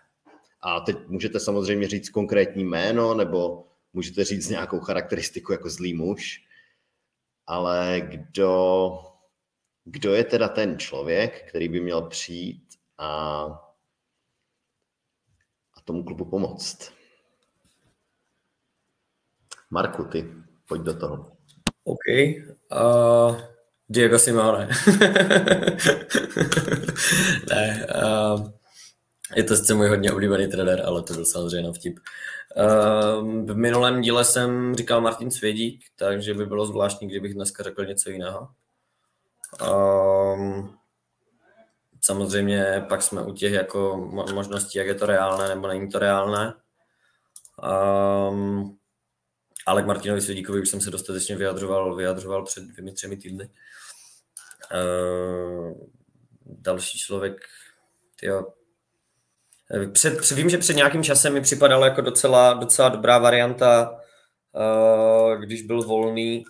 S1: A teď můžete samozřejmě říct konkrétní jméno, nebo můžete říct nějakou charakteristiku jako zlý muž, ale kdo, kdo je teda ten člověk, který by měl přijít a, a tomu klubu pomoct? Marku, ty, pojď do toho.
S3: OK. Uh, Diego Simone. ne, uh, je to sice můj hodně oblíbený trenér, ale to byl samozřejmě na vtip. Uh, v minulém díle jsem říkal Martin Svědík, takže by bylo zvláštní, kdybych dneska řekl něco jiného. Um, samozřejmě pak jsme u těch jako možností, jak je to reálné nebo není to reálné. Um, ale k Martinovi Svědíkovi už jsem se dostatečně vyjadřoval, vyjadřoval před dvěmi, třemi týdny. Uh, další člověk, tyjo, před, vím, že před nějakým časem mi připadalo jako docela, docela dobrá varianta, uh, když byl volný,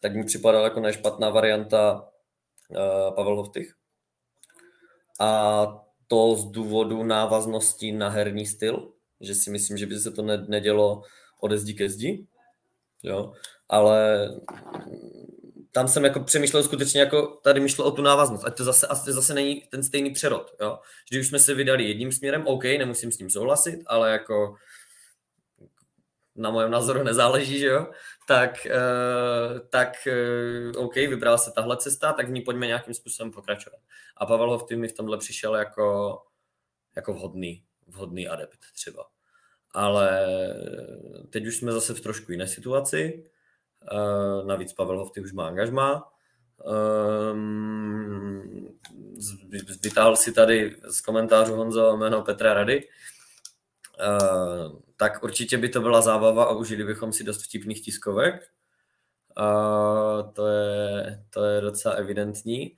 S3: tak mi připadala jako nešpatná varianta uh, Pavel Hoftych. A to z důvodu návaznosti na herní styl, že si myslím, že by se to nedělo ode zdi ke zdi, jo, ale tam jsem jako přemýšlel skutečně jako tady myšlo o tu návaznost, ať to zase, asi zase není ten stejný přerod, jo. Když už jsme se vydali jedním směrem, OK, nemusím s tím souhlasit, ale jako na mojem názoru nezáleží, že jo, tak, uh, tak uh, OK, vybrala se tahle cesta, tak v ní pojďme nějakým způsobem pokračovat. A Pavel Hovty mi v tomhle přišel jako, jako vhodný, vhodný adept třeba. Ale teď už jsme zase v trošku jiné situaci, Uh, navíc Pavel Hovty už má angažma. Vytáhl si tady z komentářů Honzo jméno Petra Rady. Tak určitě by to byla zábava a užili bychom si dost vtipných tiskovek. Uh, to, je, to je docela evidentní.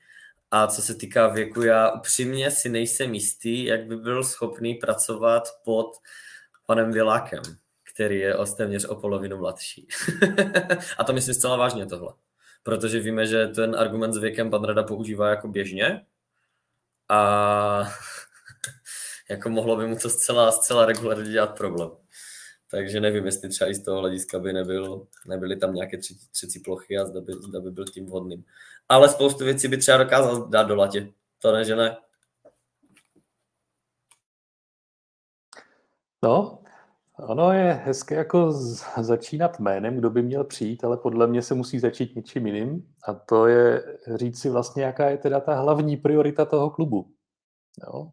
S3: A co se týká věku, já upřímně si nejsem jistý, jak by byl schopný pracovat pod panem Vilákem který je o téměř o polovinu mladší. a to myslím zcela vážně tohle. Protože víme, že ten argument s věkem pan Rada používá jako běžně a jako mohlo by mu to zcela, zcela regulárně dělat problém. Takže nevím, jestli třeba i z toho hlediska by nebyl, nebyly tam nějaké třetí, třetí plochy a zda by, zda by byl tím vhodným. Ale spoustu věcí by třeba dokázal dát do latě. To ne, že ne.
S2: No, Ono je hezké jako začínat jménem, kdo by měl přijít, ale podle mě se musí začít něčím jiným a to je říct si vlastně, jaká je teda ta hlavní priorita toho klubu. Jo?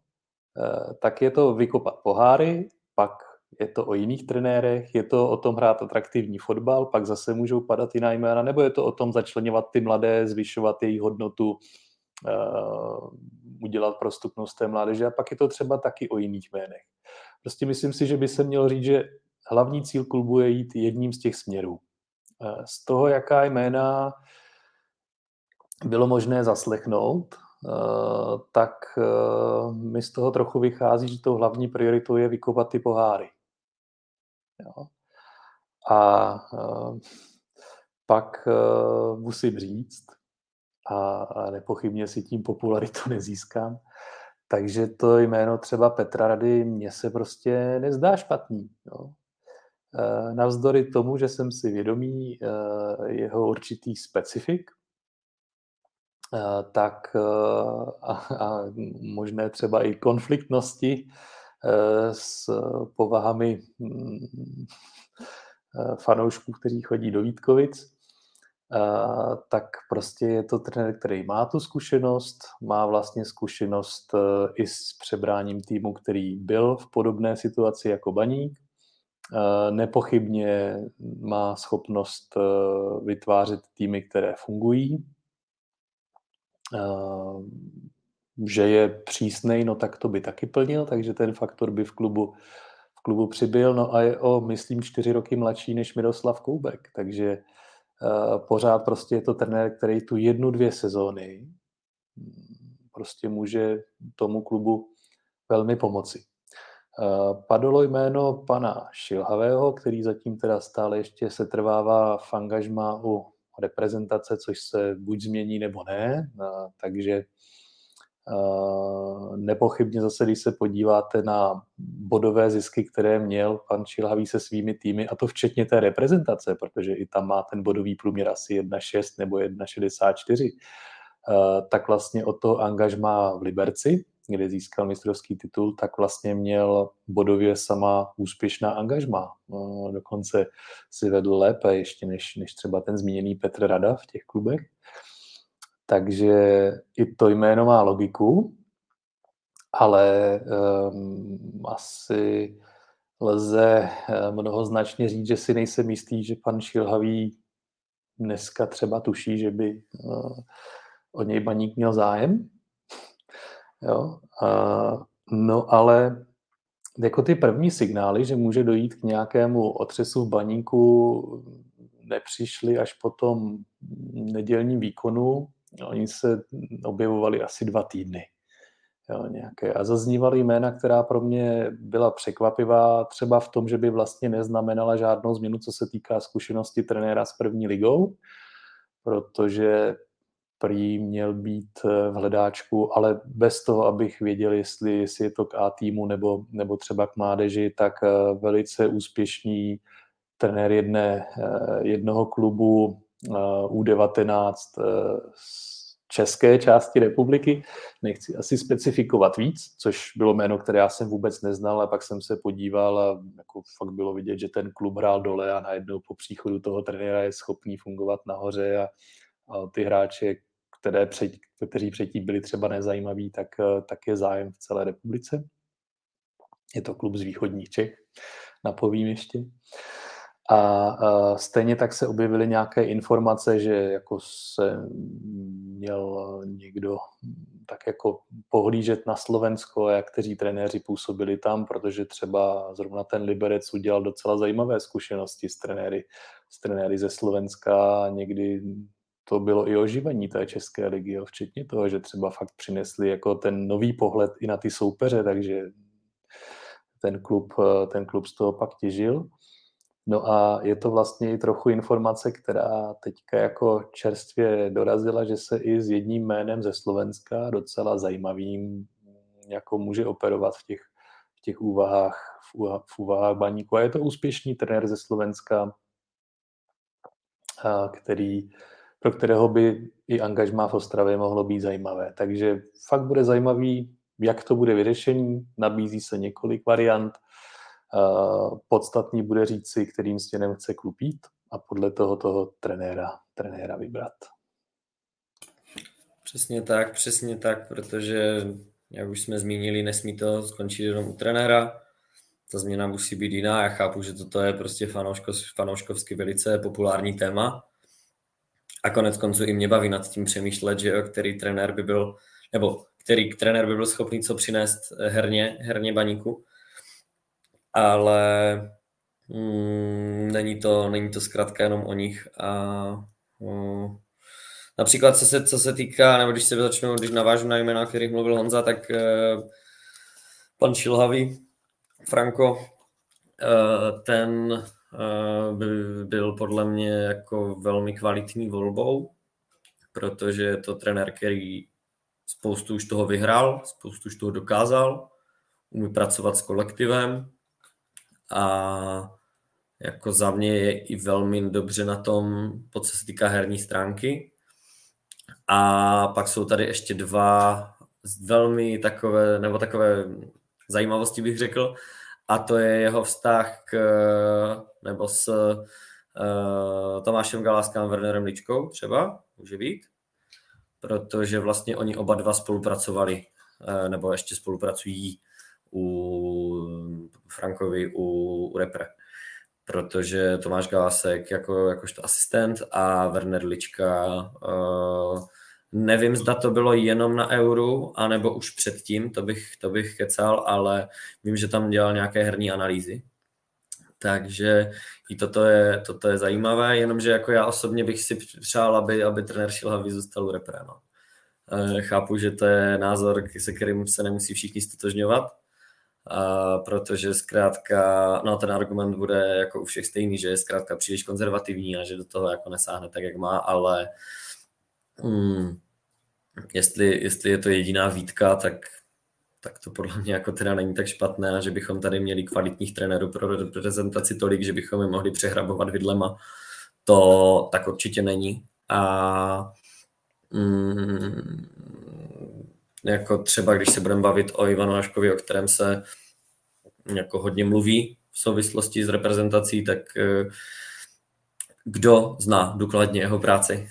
S2: E, tak je to vykopat poháry, pak je to o jiných trenérech, je to o tom hrát atraktivní fotbal, pak zase můžou padat jiná jména, nebo je to o tom začlenovat ty mladé, zvyšovat jejich hodnotu, uh, udělat prostupnost té mládeže a pak je to třeba taky o jiných jménech. Prostě myslím si, že by se mělo říct, že hlavní cíl klubu je jít jedním z těch směrů. Eh, z toho, jaká jména bylo možné zaslechnout, eh, tak mi z toho trochu vychází, že tou hlavní prioritou je vykopat ty poháry. Jo. A pak musím říct, a nepochybně si tím popularitu nezískám, takže to jméno třeba Petra Rady mně se prostě nezdá špatný. Jo. E, navzdory tomu, že jsem si vědomý jeho určitý specifik, tak a, a možné třeba i konfliktnosti s povahami mm, fanoušků, kteří chodí do Vítkovic, tak prostě je to trenér, který má tu zkušenost, má vlastně zkušenost i s přebráním týmu, který byl v podobné situaci jako Baník. Nepochybně má schopnost vytvářet týmy, které fungují. Že je přísnej, no tak to by taky plnil, takže ten faktor by v klubu, v klubu přibyl. No a je o, myslím, čtyři roky mladší než Miroslav Koubek, takže Eh, pořád prostě je to trenér, který tu jednu, dvě sezóny mm, prostě může tomu klubu velmi pomoci. Padlo jméno pana Šilhavého, který zatím teda stále ještě se trvává v angažma u reprezentace, což se buď změní nebo ne, takže nepochybně zase, když se podíváte na bodové zisky, které měl pan Šilhavý se svými týmy, a to včetně té reprezentace, protože i tam má ten bodový průměr asi 1,6 nebo 1,64, tak vlastně o to angažma v Liberci, kde získal mistrovský titul, tak vlastně měl bodově sama úspěšná angažma. Dokonce si vedl lépe ještě než, než třeba ten zmíněný Petr Rada v těch klubech. Takže i to jméno má logiku, ale um, asi lze eh, mnohoznačně říct, že si nejsem jistý, že pan Šilhavý dneska třeba tuší, že by uh, o něj baník měl zájem. Jo? Uh, no ale jako ty první signály, že může dojít k nějakému otřesu v baníku, nepřišly až po tom nedělním výkonu, Oni se objevovali asi dva týdny. Jo, nějaké. A zaznívaly jména, která pro mě byla překvapivá, třeba v tom, že by vlastně neznamenala žádnou změnu, co se týká zkušenosti trenéra s první ligou, protože prý měl být v hledáčku, ale bez toho, abych věděl, jestli, jestli je to k A týmu nebo, nebo třeba k mládeži, tak eh, velice úspěšný trenér jedné, eh, jednoho klubu u19 eh, z české části republiky. Nechci asi specifikovat víc, což bylo jméno, které já jsem vůbec neznal, a pak jsem se podíval a jako fakt bylo vidět, že ten klub hrál dole a najednou po příchodu toho trenéra je schopný fungovat nahoře a, a ty hráče, které před, kteří předtím byli třeba nezajímaví, tak, eh, tak je zájem v celé republice. Je to klub z východních Čech, napovím ještě. A stejně tak se objevily nějaké informace, že jako se měl někdo tak jako pohlížet na Slovensko, jak kteří trenéři působili tam, protože třeba zrovna ten Liberec udělal docela zajímavé zkušenosti s trenéry, s trenéry ze Slovenska. Někdy to bylo i oživení té České ligy, jo, včetně toho, že třeba fakt přinesli jako ten nový pohled i na ty soupeře, takže ten klub, ten klub z toho pak těžil. No a je to vlastně i trochu informace, která teďka jako čerstvě dorazila, že se i s jedním jménem ze Slovenska docela zajímavým jako může operovat v těch, v těch úvahách, v, v úvahách baníku. A je to úspěšný trenér ze Slovenska, který, pro kterého by i angažmá v Ostravě mohlo být zajímavé. Takže fakt bude zajímavý, jak to bude vyřešení. Nabízí se několik variant – podstatný bude říct si, kterým stěnem chce klupít a podle toho toho trenéra, trenéra vybrat.
S3: Přesně tak, přesně tak, protože, jak už jsme zmínili, nesmí to skončit jenom u trenéra. Ta změna musí být jiná. Já chápu, že toto je prostě fanouško, fanouškovsky velice populární téma. A konec konců i mě baví nad tím přemýšlet, že který trenér by byl, nebo který trenér by byl schopný co přinést herně, herně baníku ale mm, není, to, není to zkrátka jenom o nich. A, mm, například co se, co se týká, nebo když se začnu, když navážu na jména, o kterých mluvil Honza, tak eh, pan Šilhavý, Franko, eh, ten eh, by byl podle mě jako velmi kvalitní volbou, protože je to trenér, který spoustu už toho vyhrál, spoustu už toho dokázal, umí pracovat s kolektivem, a jako za mě je i velmi dobře na tom, po co se týká herní stránky. A pak jsou tady ještě dva velmi takové, nebo takové zajímavosti bych řekl, a to je jeho vztah k, nebo s uh, Tomášem Galáským a Wernerem Ličkou třeba, může být, protože vlastně oni oba dva spolupracovali, uh, nebo ještě spolupracují u Frankovi, u, u repre. Protože Tomáš Galásek jako, jakožto asistent a Werner Lička uh, nevím, zda to bylo jenom na euru, anebo už předtím, to bych, to bych kecal, ale vím, že tam dělal nějaké herní analýzy. Takže i toto je, toto je zajímavé, jenomže jako já osobně bych si přál, aby, aby trenér Šilhavý zůstal u repre. No. Chápu, že to je názor, se kterým se nemusí všichni stotožňovat, a protože zkrátka, no ten argument bude jako u všech stejný, že je zkrátka příliš konzervativní a že do toho jako nesáhne tak, jak má, ale hmm, jestli, jestli je to jediná výtka, tak, tak to podle mě jako teda není tak špatné že bychom tady měli kvalitních trenérů pro reprezentaci tolik, že bychom je mohli přehrabovat vidlema, to tak určitě není. A mm, jako třeba když se budeme bavit o Ivanu Haškovi, o kterém se jako hodně mluví v souvislosti s reprezentací, tak eh, kdo zná důkladně jeho práci?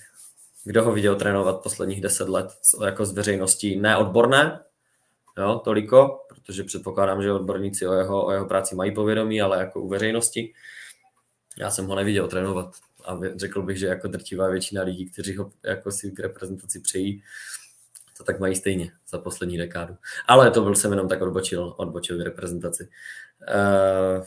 S3: Kdo ho viděl trénovat posledních deset let jako z veřejností? Ne odborné, jo, toliko, protože předpokládám, že odborníci o jeho, o jeho práci mají povědomí, ale jako u veřejnosti. Já jsem ho neviděl trénovat a řekl bych, že jako drtivá většina lidí, kteří ho jako si k reprezentaci přejí, to tak mají stejně za poslední dekádu. Ale to byl jsem jenom tak odbočil, odbočil v reprezentaci. Uh,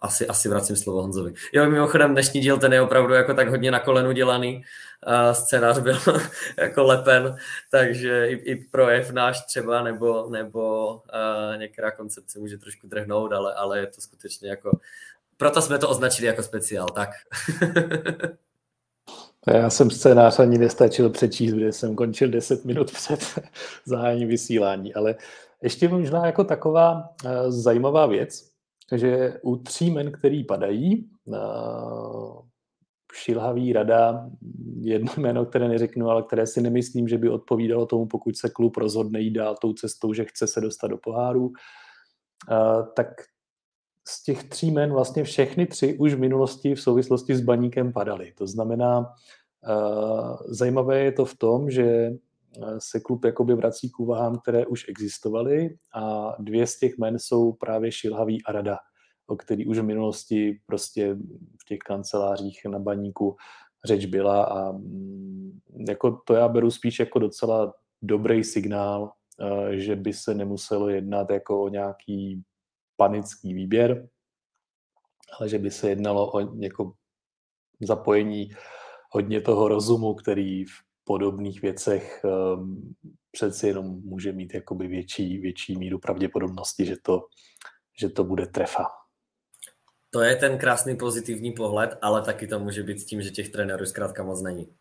S3: asi, asi vracím slovo Honzovi. Jo, mimochodem dnešní díl ten je opravdu jako tak hodně na kolenu dělaný. Uh, scénář byl jako lepen, takže i, i projev náš třeba nebo, nebo uh, některá koncepce může trošku drhnout, ale, ale je to skutečně jako... Proto jsme to označili jako speciál, tak.
S2: Já jsem scénář ani nestačil přečíst, kde jsem končil 10 minut před zahájením vysílání, ale ještě možná jako taková uh, zajímavá věc, že u tří men, který padají, uh, šilhavý rada, jedno jméno, které neřeknu, ale které si nemyslím, že by odpovídalo tomu, pokud se klub rozhodne jít dál tou cestou, že chce se dostat do poháru, uh, tak z těch tří men vlastně všechny tři už v minulosti v souvislosti s baníkem padaly. To znamená, zajímavé je to v tom, že se klub jakoby vrací k úvahám, které už existovaly a dvě z těch men jsou právě Šilhavý a Rada, o který už v minulosti prostě v těch kancelářích na baníku řeč byla a mm, jako to já beru spíš jako docela dobrý signál, že by se nemuselo jednat jako o nějaký panický výběr, ale že by se jednalo o jako zapojení hodně toho rozumu, který v podobných věcech um, přeci jenom může mít jakoby větší, větší míru pravděpodobnosti, že to, že to bude trefa.
S3: To je ten krásný pozitivní pohled, ale taky to může být s tím, že těch trenérů zkrátka moc není.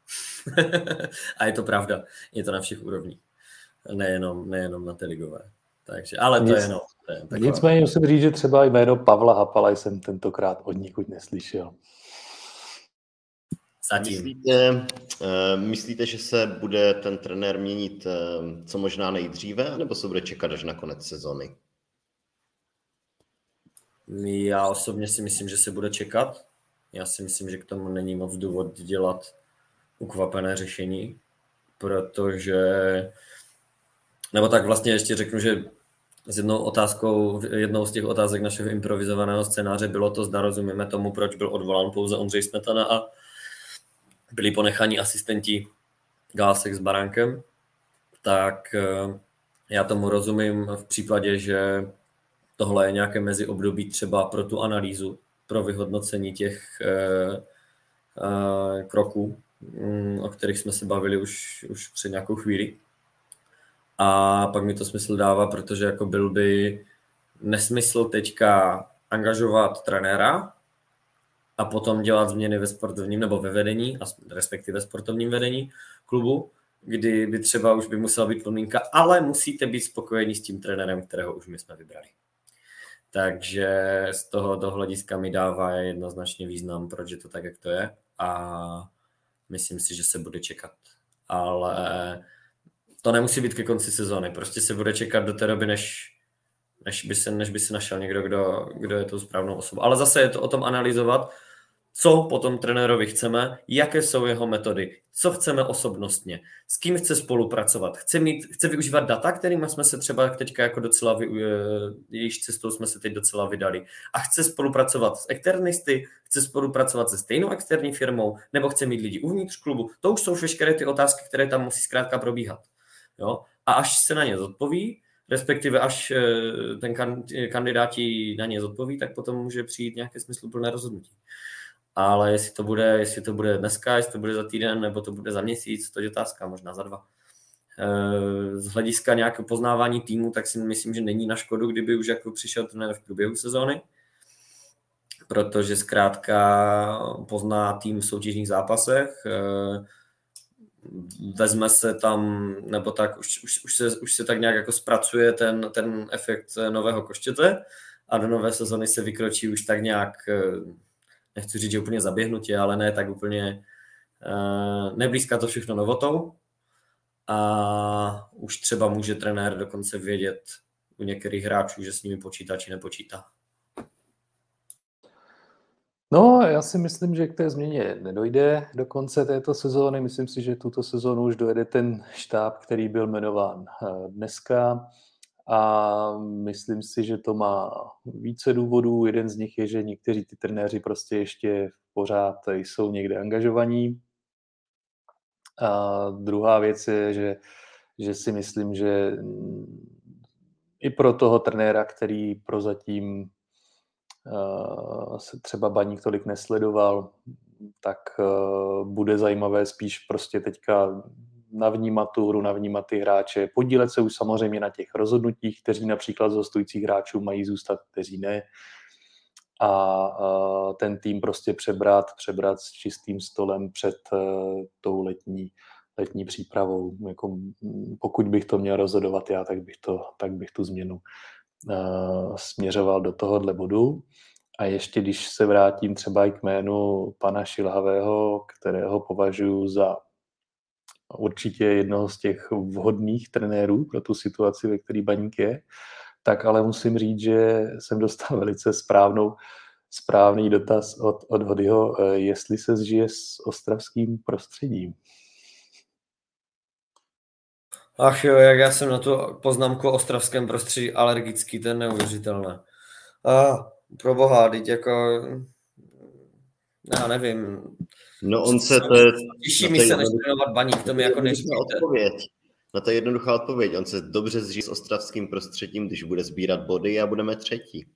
S3: a je to pravda. Je to na všech úrovních. Nejenom, nejenom na té ligové. Takže, ale to Nic, je jenom.
S2: Nicméně musím říct, že třeba jméno Pavla Hapala jsem tentokrát od nikud neslyšel.
S1: Zatím. Myslíte, uh, myslíte, že se bude ten trenér měnit uh, co možná nejdříve, nebo se bude čekat až na konec sezony?
S3: Já osobně si myslím, že se bude čekat. Já si myslím, že k tomu není moc důvod dělat ukvapené řešení, protože nebo tak vlastně ještě řeknu, že s jednou otázkou, jednou z těch otázek našeho improvizovaného scénáře bylo to, zda rozumíme tomu, proč byl odvolán pouze Ondřej Smetana a byli ponecháni asistenti Gásek s Baránkem, tak eh, já tomu rozumím v případě, že tohle je nějaké meziobdobí třeba pro tu analýzu, pro vyhodnocení těch eh, eh, kroků, mm, o kterých jsme se bavili už, už před nějakou chvíli. A pak mi to smysl dává, protože jako byl by nesmysl teďka angažovat trenéra, a potom dělat změny ve sportovním nebo ve vedení, respektive sportovním vedení klubu, kdy by třeba už by musela být podmínka, ale musíte být spokojení s tím trenérem, kterého už my jsme vybrali. Takže z tohoto hlediska mi dává jednoznačně význam, proč je to tak, jak to je a myslím si, že se bude čekat. Ale to nemusí být ke konci sezóny, prostě se bude čekat do té doby, než, než, by, se, než by se našel někdo, kdo, kdo je tou správnou osobou. Ale zase je to o tom analyzovat, co potom trenérovi chceme, jaké jsou jeho metody, co chceme osobnostně, s kým chce spolupracovat, chce, mít, chce využívat data, kterými jsme se třeba teďka jako docela, eh, jejíž cestou jsme se teď docela vydali a chce spolupracovat s externisty, chce spolupracovat se stejnou externí firmou, nebo chce mít lidi uvnitř klubu. To už jsou veškeré ty otázky, které tam musí zkrátka probíhat. Jo? A až se na ně zodpoví, respektive až eh, ten kandidáti na ně zodpoví, tak potom může přijít nějaké smysluplné rozhodnutí ale jestli to bude, jestli to bude dneska, jestli to bude za týden, nebo to bude za měsíc, to je otázka, možná za dva. z hlediska nějakého poznávání týmu, tak si myslím, že není na škodu, kdyby už jako přišel trenér v průběhu sezóny, protože zkrátka pozná tým v soutěžních zápasech, vezme se tam, nebo tak už, už, už, se, už se tak nějak jako zpracuje ten, ten efekt nového koštěte a do nové sezony se vykročí už tak nějak, nechci říct, že úplně zaběhnutě, ale ne tak úplně neblízká to všechno novotou a už třeba může trenér dokonce vědět u některých hráčů, že s nimi počítá či nepočítá.
S2: No, já si myslím, že k té změně nedojde do konce této sezóny. Myslím si, že tuto sezónu už dojede ten štáb, který byl jmenován eh, dneska. A myslím si, že to má více důvodů. Jeden z nich je, že někteří ty trenéři prostě ještě pořád jsou někde angažovaní. A druhá věc je, že, že si myslím, že i pro toho trenéra, který prozatím se třeba baník tolik nesledoval, tak uh, bude zajímavé spíš prostě teďka navnímat tu hru, navnímat ty hráče, podílet se už samozřejmě na těch rozhodnutích, kteří například z hostujících hráčů mají zůstat, kteří ne. A uh, ten tým prostě přebrat, přebrat s čistým stolem před tou letní, letní přípravou. Jako, pokud bych to měl rozhodovat já, tak bych, to, tak bych tu změnu směřoval do tohohle bodu. A ještě když se vrátím třeba i k jménu pana Šilhavého, kterého považuji za určitě jednoho z těch vhodných trenérů pro tu situaci, ve které baník je, tak ale musím říct, že jsem dostal velice správnou, správný dotaz od, od Hodyho, eh, jestli se zžije s ostravským prostředím.
S3: Ach jo, jak já jsem na tu poznámku o ostravském prostředí alergický, to je neuvěřitelné. A pro boha, teď jako, já nevím.
S1: No on se...
S3: Těší mi se, než trénovat baník, to mi jako.
S1: Odpověď. Na to je jednoduchá odpověď. On se dobře zžije s ostravským prostředím, když bude sbírat body a budeme třetí.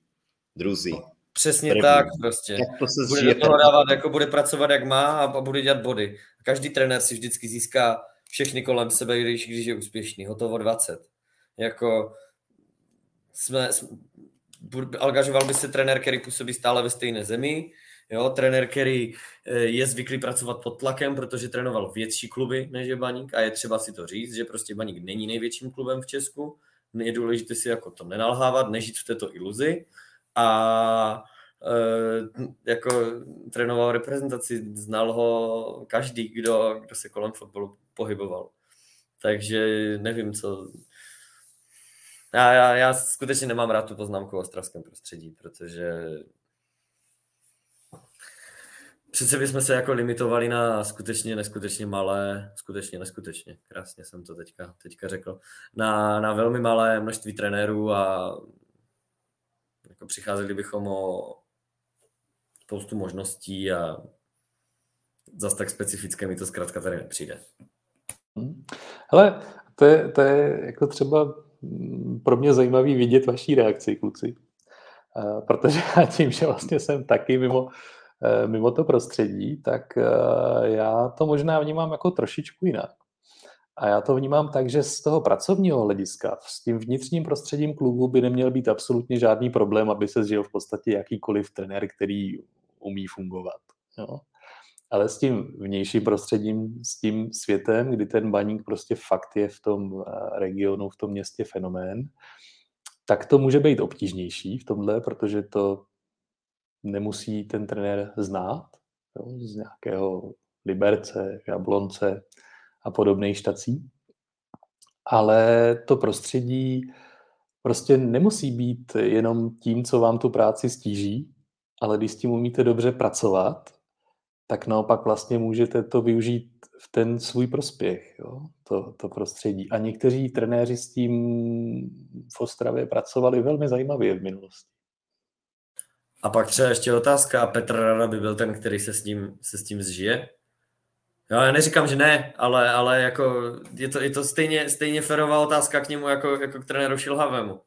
S1: Druzí.
S3: Přesně První. tak prostě. Jak to se bude do toho dávat, jako bude pracovat jak má a bude dělat body. Každý trenér si vždycky získá všechny kolem sebe, když, když je úspěšný. Hotovo 20. Jako jsme, jsme angažoval by se trenér, který působí stále ve stejné zemi, Jo, trenér, který eh, je zvyklý pracovat pod tlakem, protože trénoval větší kluby než je Baník a je třeba si to říct, že prostě Baník není největším klubem v Česku. Je důležité si jako to nenalhávat, nežít v této iluzi a e, jako trénoval reprezentaci, znal ho každý, kdo, kdo se kolem fotbalu pohyboval. Takže nevím, co... Já, já, já skutečně nemám rád tu poznámku o ostravském prostředí, protože Přece bychom se jako limitovali na skutečně neskutečně malé, skutečně neskutečně, krásně jsem to teďka, teďka řekl, na, na velmi malé množství trenérů a jako přicházeli bychom o spoustu možností a zase tak specifické mi to zkrátka tady nepřijde.
S2: Hmm. Hele, to je, to je jako třeba pro mě zajímavý vidět vaší reakci, kluci. Protože tím, že vlastně jsem taky mimo Eh, mimo to prostředí, tak eh, já to možná vnímám jako trošičku jinak. A já to vnímám tak, že z toho pracovního hlediska s tím vnitřním prostředím klubu by neměl být absolutně žádný problém, aby se zžil v podstatě jakýkoliv trenér, který umí fungovat. Jo? Ale s tím vnějším prostředím, s tím světem, kdy ten baník prostě fakt je v tom eh, regionu, v tom městě fenomén, tak to může být obtížnější v tomhle, protože to nemusí ten trenér znát jo, z nějakého Liberce, Jablonce a podobných štací. Ale to prostředí prostě nemusí být jenom tím, co vám tu práci stíží, ale když s tím umíte dobře pracovat, tak naopak vlastně můžete to využít v ten svůj prospěch, jo, to, to prostředí. A někteří trenéři s tím v Ostravě pracovali velmi zajímavě v minulosti.
S3: A pak třeba ještě otázka, Petr Rada by byl ten, který se s tím, se s tím zžije? Jo, já neříkám, že ne, ale, ale jako je to, je to stejně, stejně ferová otázka k němu jako, jako k trenéru Šilhavému.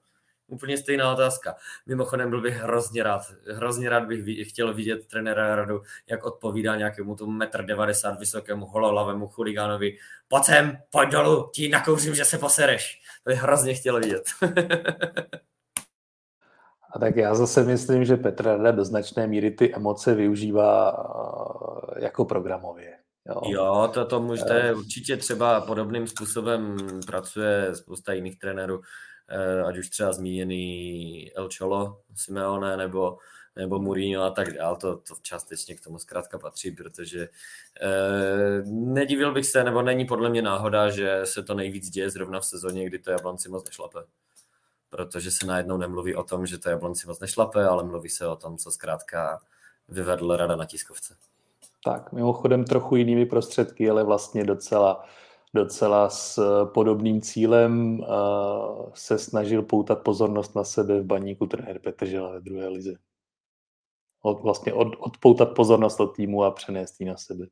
S3: Úplně stejná otázka. Mimochodem byl bych hrozně rád, hrozně rád bych chtěl vidět trenéra Radu, jak odpovídá nějakému tomu metr 90 vysokému hololavému chuligánovi. Pojď sem, pojď dolů, ti nakouřím, že se posereš. To bych hrozně chtěl vidět.
S2: A tak já zase myslím, že Petr Rada do značné míry ty emoce využívá eh, jako programově.
S3: Jo, jo to, to můžete eh. určitě třeba podobným způsobem pracuje spousta jiných trenérů, ať už třeba zmíněný El Cholo, Simeone nebo, nebo Mourinho a tak dál, to, to částečně k tomu zkrátka patří, protože eh, nedivil bych se, nebo není podle mě náhoda, že se to nejvíc děje zrovna v sezóně, kdy to Jablonci moc nešlape. Protože se najednou nemluví o tom, že to Jablonci moc nešlape, ale mluví se o tom, co zkrátka vyvedl Rada na tiskovce.
S2: Tak, mimochodem trochu jinými prostředky, ale vlastně docela, docela s podobným cílem uh, se snažil poutat pozornost na sebe v baníku trenér Petržela ve druhé lize. Od, vlastně od, odpoutat pozornost od týmu a přenést ji na sebe.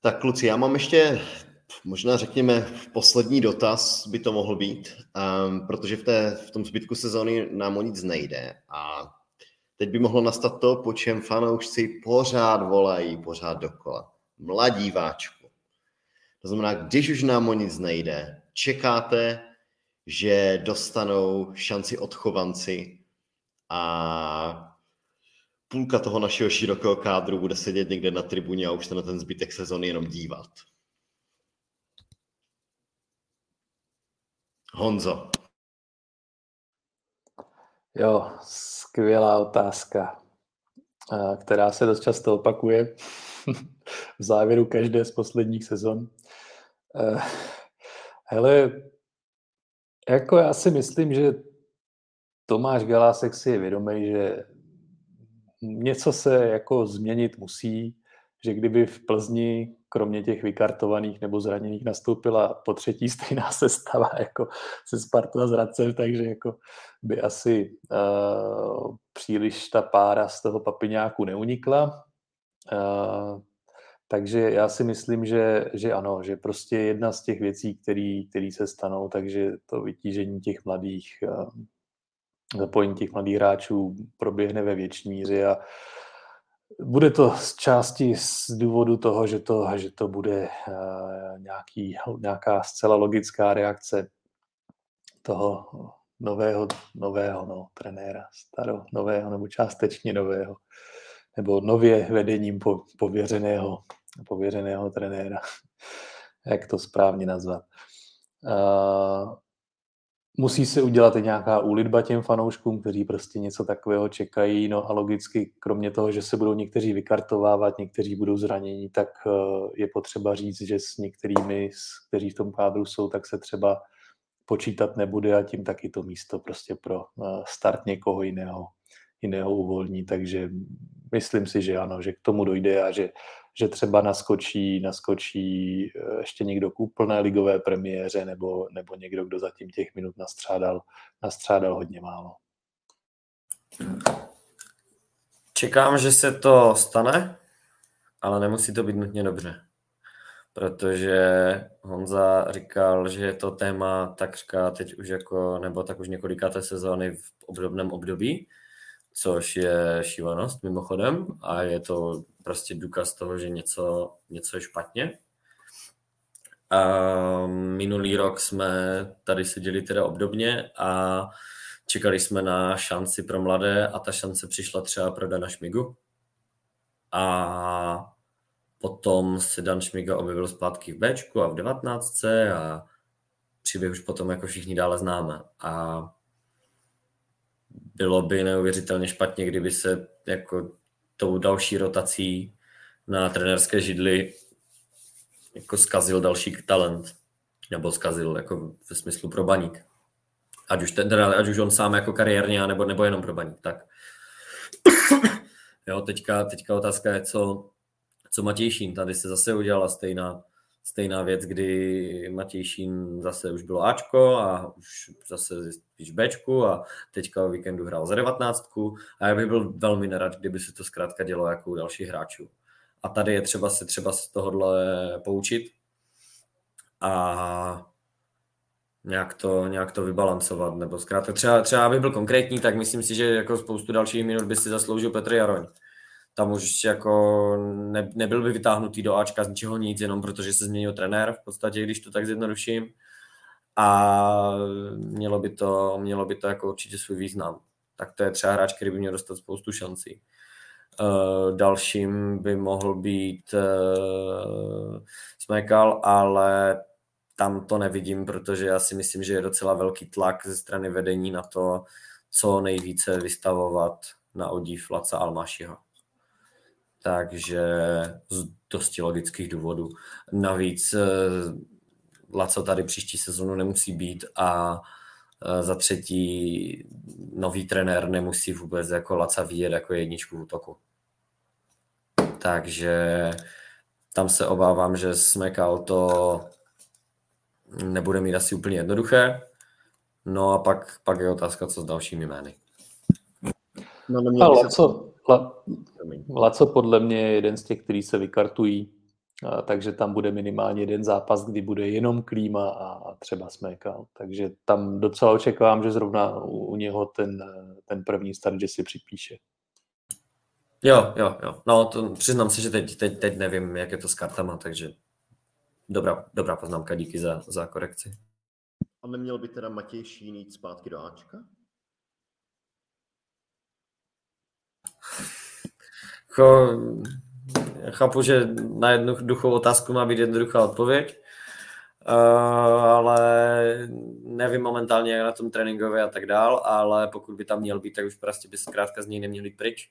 S1: Tak kluci, já mám ještě možná řekněme poslední dotaz by to mohl být, um, protože v, té, v tom zbytku sezóny nám o nic nejde a Teď by mohlo nastat to, po čem fanoušci pořád volají, pořád dokola. Mladí váčku. To znamená, když už nám o nic nejde, čekáte, že dostanou šanci odchovanci a půlka toho našeho širokého kádru bude sedět někde na tribuně a už se na ten zbytek sezóny jenom dívat. Honzo.
S2: Jo, skvělá otázka, která se dost často opakuje v závěru každé z posledních sezon. Eh, hele, jako já si myslím, že Tomáš Galásek si je vědomý, že něco se jako změnit musí, že kdyby v Plzni kromě těch vykartovaných nebo zraněných nastoupila po třetí stejná sestava jako se Spartu a Zracem, takže jako by asi uh, příliš ta pára z toho papiňáku neunikla. Uh, takže já si myslím, že, že ano, že prostě jedna z těch věcí, které se stanou, takže to vytížení těch mladých, uh, zapojení těch mladých hráčů proběhne ve větší míře a bude to z části z důvodu toho, že to, že to bude uh, nějaký, nějaká zcela logická reakce toho nového, nového no, trenéra, staro, nového nebo částečně nového, nebo nově vedením po, pověřeného, pověřeného trenéra, jak to správně nazvat. Uh, musí se udělat i nějaká úlitba těm fanouškům, kteří prostě něco takového čekají. No a logicky, kromě toho, že se budou někteří vykartovávat, někteří budou zranění, tak eh, je potřeba říct, že s některými, kteří v tom kádru jsou, tak se třeba počítat nebude a tím taky to místo prostě pro eh, start někoho jiného, jiného uvolní. Takže myslím si, že ano, že k tomu dojde a že že třeba naskočí, naskočí eh, ještě někdo k úplné ligové premiéře nebo, nebo někdo, kdo zatím těch minut nastřádal, nastřádal hodně málo.
S3: Čekám, že se to stane, ale nemusí to být nutně dobře. Protože Honza říkal, že je to téma takřka teď už jako, nebo tak už několikáté sezóny v obdobném období, což je šílenost mimochodem a je to prostě důkaz toho, že něco, něco je špatně. A minulý rok jsme tady seděli teda obdobně a čekali jsme na šanci pro mladé a ta šance přišla třeba pro Dana Šmigu. A potom se Dan Šmiga objevil zpátky v Bčku a v 19. a příběh už potom jako všichni dále známe. A bylo by neuvěřitelně špatně, kdyby se jako tou další rotací na trenerské židli jako skazil další talent. Nebo skazil jako ve smyslu pro baník. Ať už, ten, ať už on sám jako kariérně, nebo, nebo jenom pro baník. Tak. jo, teďka, teďka otázka je, co, co Matějšín. Tady se zase udělala stejná, stejná věc, kdy Matějšín zase už bylo Ačko a už zase spíš Bčku a teďka o víkendu hrál za devatnáctku a já bych byl velmi nerad, kdyby se to zkrátka dělo jako u dalších hráčů. A tady je třeba se třeba z tohohle poučit a nějak to, nějak to vybalancovat, nebo zkrátka třeba, třeba aby byl konkrétní, tak myslím si, že jako spoustu dalších minut by si zasloužil Petr Jaroň. Tam už jako ne, nebyl by vytáhnutý do Ačka z ničeho nic, jenom protože se změnil trenér, v podstatě, když to tak zjednoduším. A mělo by to, mělo by to jako určitě svůj význam. Tak to je třeba hráč, který by měl dostat spoustu šancí. Uh, dalším by mohl být uh, Smekal, ale tam to nevidím, protože já si myslím, že je docela velký tlak ze strany vedení na to, co nejvíce vystavovat na odív Laca Almašiho. Takže z dosti logických důvodů. Navíc eh, Laco tady příští sezonu nemusí být a eh, za třetí nový trenér nemusí vůbec jako Laca vidět jako jedničku v útoku. Takže tam se obávám, že Smekal to nebude mít asi úplně jednoduché. No a pak, pak je otázka, co s dalšími jmény.
S2: No, no a Laco, La, Laco podle mě je jeden z těch, kteří se vykartují, a, takže tam bude minimálně jeden zápas, kdy bude jenom klíma a, a třeba smékal. Takže tam docela očekávám, že zrovna u, u něho ten, ten první start, že si připíše.
S3: Jo, jo, jo. No, to přiznám se, že teď, teď, teď nevím, jak je to s kartama, takže dobrá, dobrá poznámka, díky za, za korekci.
S1: A neměl by teda Matěj Šín jít zpátky do Ačka?
S3: Jako, chápu, že na jednoduchou otázku má být jednoduchá odpověď, uh, ale nevím momentálně, jak na tom tréninkově a tak dál, ale pokud by tam měl být, tak už prostě by zkrátka z něj neměl pryč.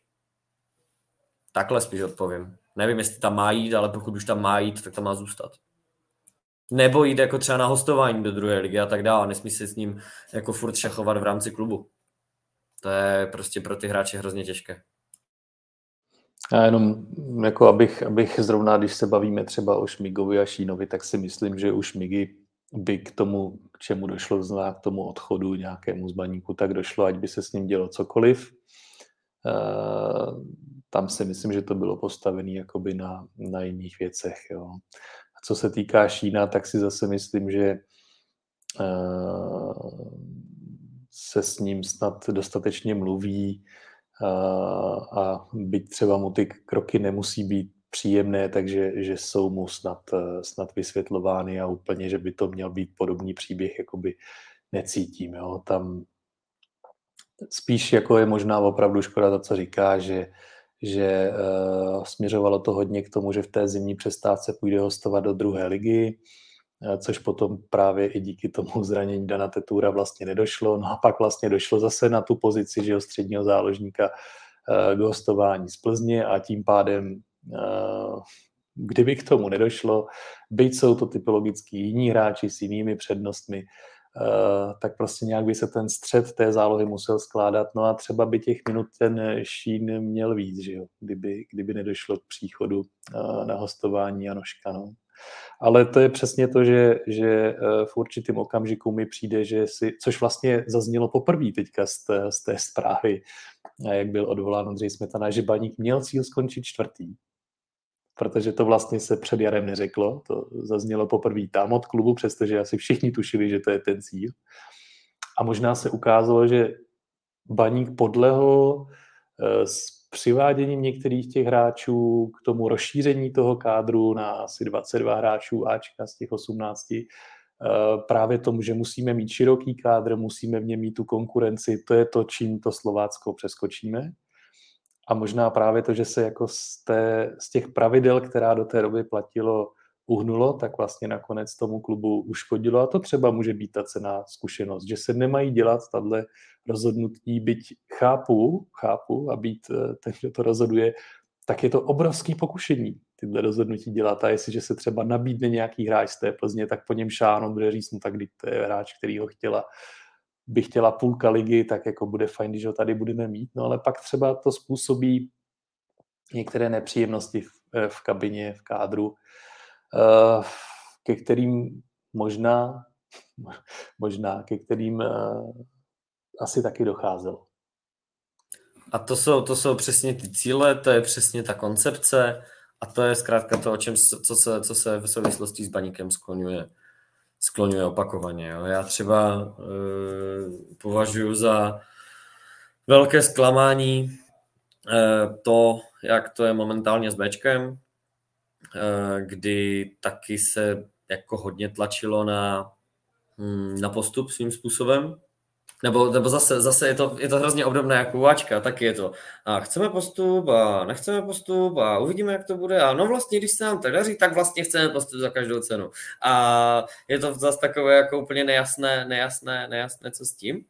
S3: Takhle spíš odpovím. Nevím, jestli tam má jít, ale pokud už tam má jít, tak tam má zůstat. Nebo jít jako třeba na hostování do druhé ligy a tak dále. Nesmí se s ním jako furt šachovat v rámci klubu. To je prostě pro ty hráče hrozně těžké.
S2: Já jenom, jako abych, abych zrovna, když se bavíme třeba o Šmigovi a Šínovi, tak si myslím, že už Šmigy by k tomu, k čemu došlo, zná k tomu odchodu nějakému zbaníku, tak došlo, ať by se s ním dělo cokoliv. Uh, tam si myslím, že to bylo postavené jakoby na, na jiných věcech. Jo. A co se týká Šína, tak si zase myslím, že uh, se s ním snad dostatečně mluví a byť třeba mu ty kroky nemusí být příjemné, takže že jsou mu snad, uh, snad vysvětlovány a úplně, že by to měl být podobný příběh, jakoby necítím. Jo. Tam spíš jako je možná opravdu škoda to, co říká, že že uh, směřovalo to hodně k tomu, že v té zimní přestávce půjde hostovat do druhé ligy, což potom právě i díky tomu zranění Dana Tetura vlastně nedošlo. No a pak vlastně došlo zase na tu pozici, že středního záložníka uh, k hostování z Plzně a tím pádem kdyby k tomu nedošlo, byť jsou to typologicky jiní hráči s jinými přednostmi, Eh, tak prostě nějak by se ten střed té zálohy musel skládat. No a třeba by těch minut ten Šín měl víc, že jo? Kdyby, kdyby nedošlo k příchodu eh, na hostování Janoška. No. Ale to je přesně to, že, že eh, v určitém okamžiku mi přijde, že si, což vlastně zaznělo poprvé teďka z té, z té zprávy, jak byl odvolán Ondřej Smetana, že Baník měl cíl skončit čtvrtý protože to vlastně se před jarem neřeklo. To zaznělo poprvé tam od klubu, přestože asi všichni tušili, že to je ten cíl. A možná se ukázalo, že baník podlehl eh, přiváděním některých těch hráčů k tomu rozšíření toho kádru na asi 22 hráčů Ačka z těch 18, eh, právě tomu, že musíme mít široký kádr, musíme v něm mít tu konkurenci, to je to, čím to Slovácko přeskočíme. A možná právě to, že se jako z, té, z těch pravidel, která do té doby platilo, uhnulo, tak vlastně nakonec tomu klubu uškodilo. A to třeba může být ta cená zkušenost, že se nemají dělat tahle rozhodnutí, byť chápu, chápu a být eh, ten, kdo to rozhoduje, tak je to obrovský pokušení tyhle rozhodnutí dělat. A jestliže se třeba nabídne nějaký hráč z té Plzně, tak po něm šáno bude říct, no tak to je hráč, který ho chtěla by chtěla půlka ligy, tak jako bude fajn, když ho tady budeme mít. No ale pak třeba to způsobí některé nepříjemnosti v, eh, v kabině, v kádru, ke kterým možná, možná, ke kterým eh, asi taky docházelo.
S3: A to jsou, to jsou přesně ty cíle, to je přesně ta koncepce a to je zkrátka to, o čem, co se, co se v souvislosti s baníkem skloňuje skloňuje opakovaně. Jo. Já třeba e, považuji za velké zklamání e, to, jak to je momentálně s Bčkem, kdy taky se jako hodně tlačilo na, hm, na postup svým způsobem. Nebo, nebo zase, zase je, to, je to hrozně obdobné jako uváčka, taky je to a chceme postup a nechceme postup a uvidíme, jak to bude a no vlastně, když se nám to daří, tak vlastně chceme postup za každou cenu. A je to zase takové jako úplně nejasné, nejasné, nejasné, co s tím.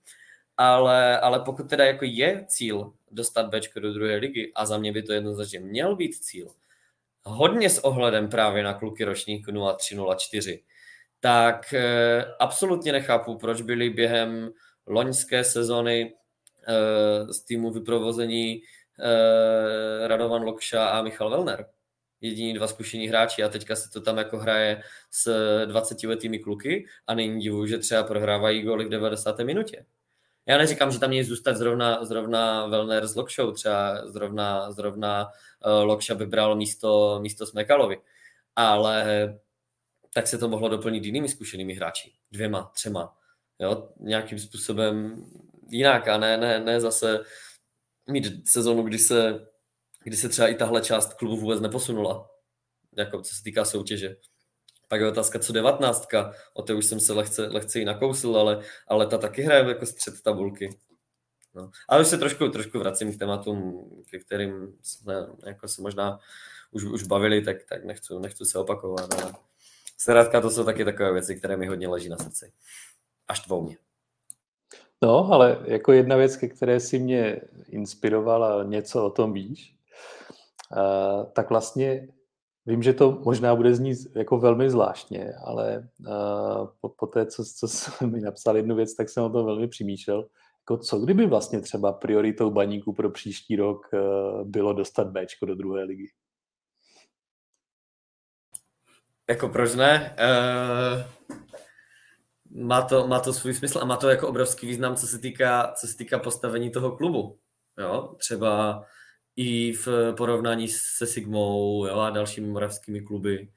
S3: Ale, ale pokud teda jako je cíl dostat Bčko do druhé ligy a za mě by to jednoznačně měl být cíl, hodně s ohledem právě na kluky ročníku 0304, tak eh, absolutně nechápu, proč byli během loňské sezony eh, z týmu vyprovození eh, Radovan Lokša a Michal Velner. Jediní dva zkušení hráči a teďka se to tam jako hraje s 20 letými kluky a není divu, že třeba prohrávají góly v 90. minutě. Já neříkám, že tam mějí zůstat zrovna, zrovna Velner s Lokšou, třeba zrovna, zrovna uh, Lokša by bral místo, místo Smekalovi, ale tak se to mohlo doplnit jinými zkušenými hráči, dvěma, třema jo, nějakým způsobem jinak a ne, ne, ne zase mít sezonu, kdy se, kdy se třeba i tahle část klubu vůbec neposunula, jako co se týká soutěže. Pak je otázka, co devatnáctka, o té už jsem se lehce, lehce i nakousl, ale, ale ta taky hraje jako střed tabulky. No. Ale už se trošku, trošku vracím k tématům, ke kterým jsme jako se možná už, už bavili, tak, tak nechci, nechci se opakovat. Ale zkrátka to jsou taky takové věci, které mi hodně leží na srdci až tvou mě.
S2: No, ale jako jedna věc, ke které si mě inspirovala, něco o tom víš, tak vlastně vím, že to možná bude znít jako velmi zvláštně, ale po, po té, co, co jsem mi napsal jednu věc, tak jsem o tom velmi přemýšlel. Jako co kdyby vlastně třeba prioritou baníku pro příští rok uh, bylo dostat Bčko do druhé ligy?
S3: Jako proč ne? Uh má to, má to svůj smysl a má to jako obrovský význam, co se týká, co se týká postavení toho klubu. Jo? Třeba i v porovnání se Sigmou jo? a dalšími moravskými kluby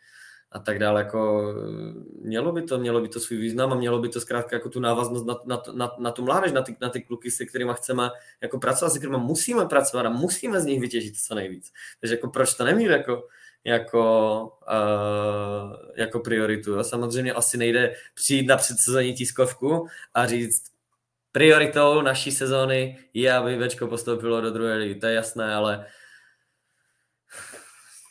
S3: a tak dále. Jako, mělo by to, mělo by to svůj význam a mělo by to zkrátka jako tu návaznost na, na, na, na tu mládež, na ty, na ty kluky, se kterými chceme jako pracovat, se kterými musíme pracovat a musíme z nich vytěžit co nejvíc. Takže jako proč to nemít jako jako, uh, jako prioritu. Jo. Samozřejmě asi nejde přijít na předsezení tiskovku a říct, prioritou naší sezóny je, aby Bčko postoupilo do druhé ligy. To je jasné, ale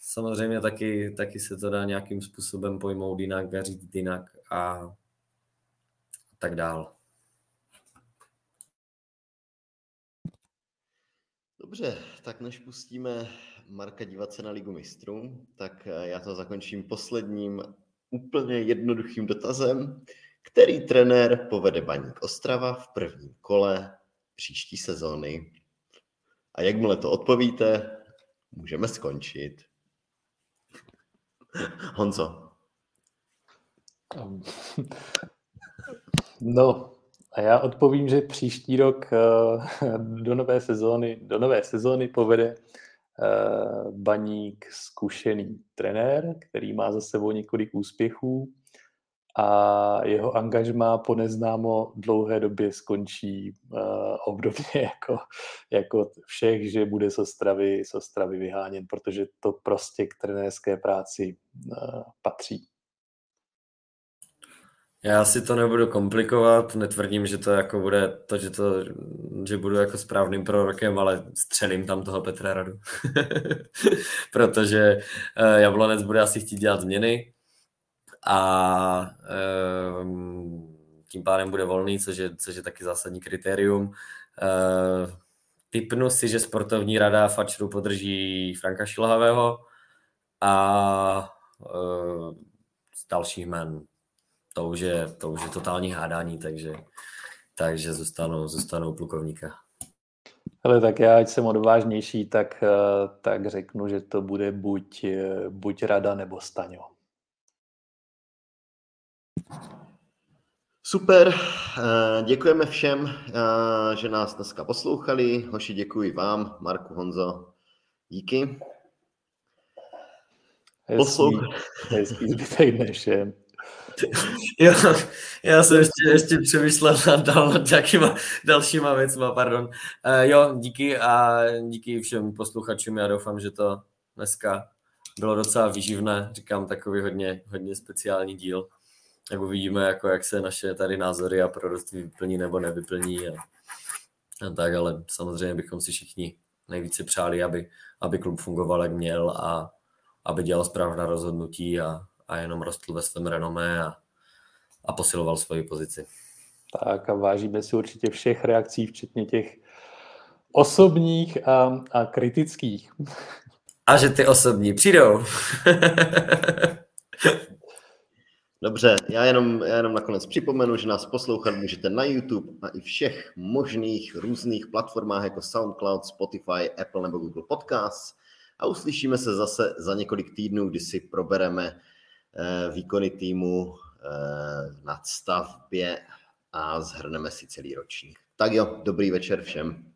S3: samozřejmě taky, taky se to dá nějakým způsobem pojmout jinak a říct jinak a tak dál.
S1: Dobře, tak než pustíme Marka dívat se na Ligu mistrů, tak eh, já to zakončím posledním úplně jednoduchým dotazem. Který trenér povede Baník Ostrava v prvním kole příští sezóny? A jakmile to odpovíte, můžeme skončit. Honzo.
S2: No, a já odpovím, že příští rok eh, do nové sezóny, do nové sezóny povede Eh, baník zkušený trenér, který má za sebou několik úspěchů a jeho angažma po neznámo dlouhé době skončí uh, obdobně jako, jako všech, že bude z Ostravy, z Ostravy vyháněn, protože to prostě k trenérské práci uh, patří.
S3: Já si to nebudu komplikovat, netvrdím, že to jako bude to, že, to, že budu jako správným prorokem, ale střelím tam toho Petra Radu. Protože uh, Jablonec bude asi chtít dělat změny a uh, tím pádem bude volný, což je, což je taky zásadní kritérium. Uh, typnu si, že sportovní rada Fačru podrží Franka Šilhavého a z dalších jmen to už je, to už je totální hádání, takže, takže zůstanou, zůstanou plukovníka.
S2: Ale tak já, ať jsem odvážnější, tak, eh, tak řeknu, že to bude buď, eh, buď Rada nebo Staňo.
S1: Super, eh, děkujeme všem, že nás dneska poslouchali. Hoši, děkuji vám, Marku, Honzo, díky.
S2: Hezký, hezký zbytek dne všem.
S3: jo, já jsem ještě, ještě přemýšlel nad, dal, nad nějakýma dalšíma věcma, pardon. Uh, jo, díky a díky všem posluchačům, já doufám, že to dneska bylo docela výživné, říkám takový hodně, hodně speciální díl. Jak uvidíme, jako jak se naše tady názory a proroctví vyplní nebo nevyplní. A, a tak, ale samozřejmě bychom si všichni nejvíce přáli, aby, aby klub fungoval, jak měl a aby dělal správná rozhodnutí a, a jenom rostl ve svém renomé a, a posiloval svoji pozici.
S2: Tak a vážíme si určitě všech reakcí, včetně těch osobních a, a kritických.
S3: A že ty osobní přijdou.
S1: Dobře, já jenom, já jenom nakonec připomenu, že nás poslouchat můžete na YouTube a i všech možných různých platformách jako SoundCloud, Spotify, Apple nebo Google Podcast. A uslyšíme se zase za několik týdnů, kdy si probereme eh, výkony týmu eh, na stavbě a zhrneme si celý ročník. Tak jo, dobrý večer všem.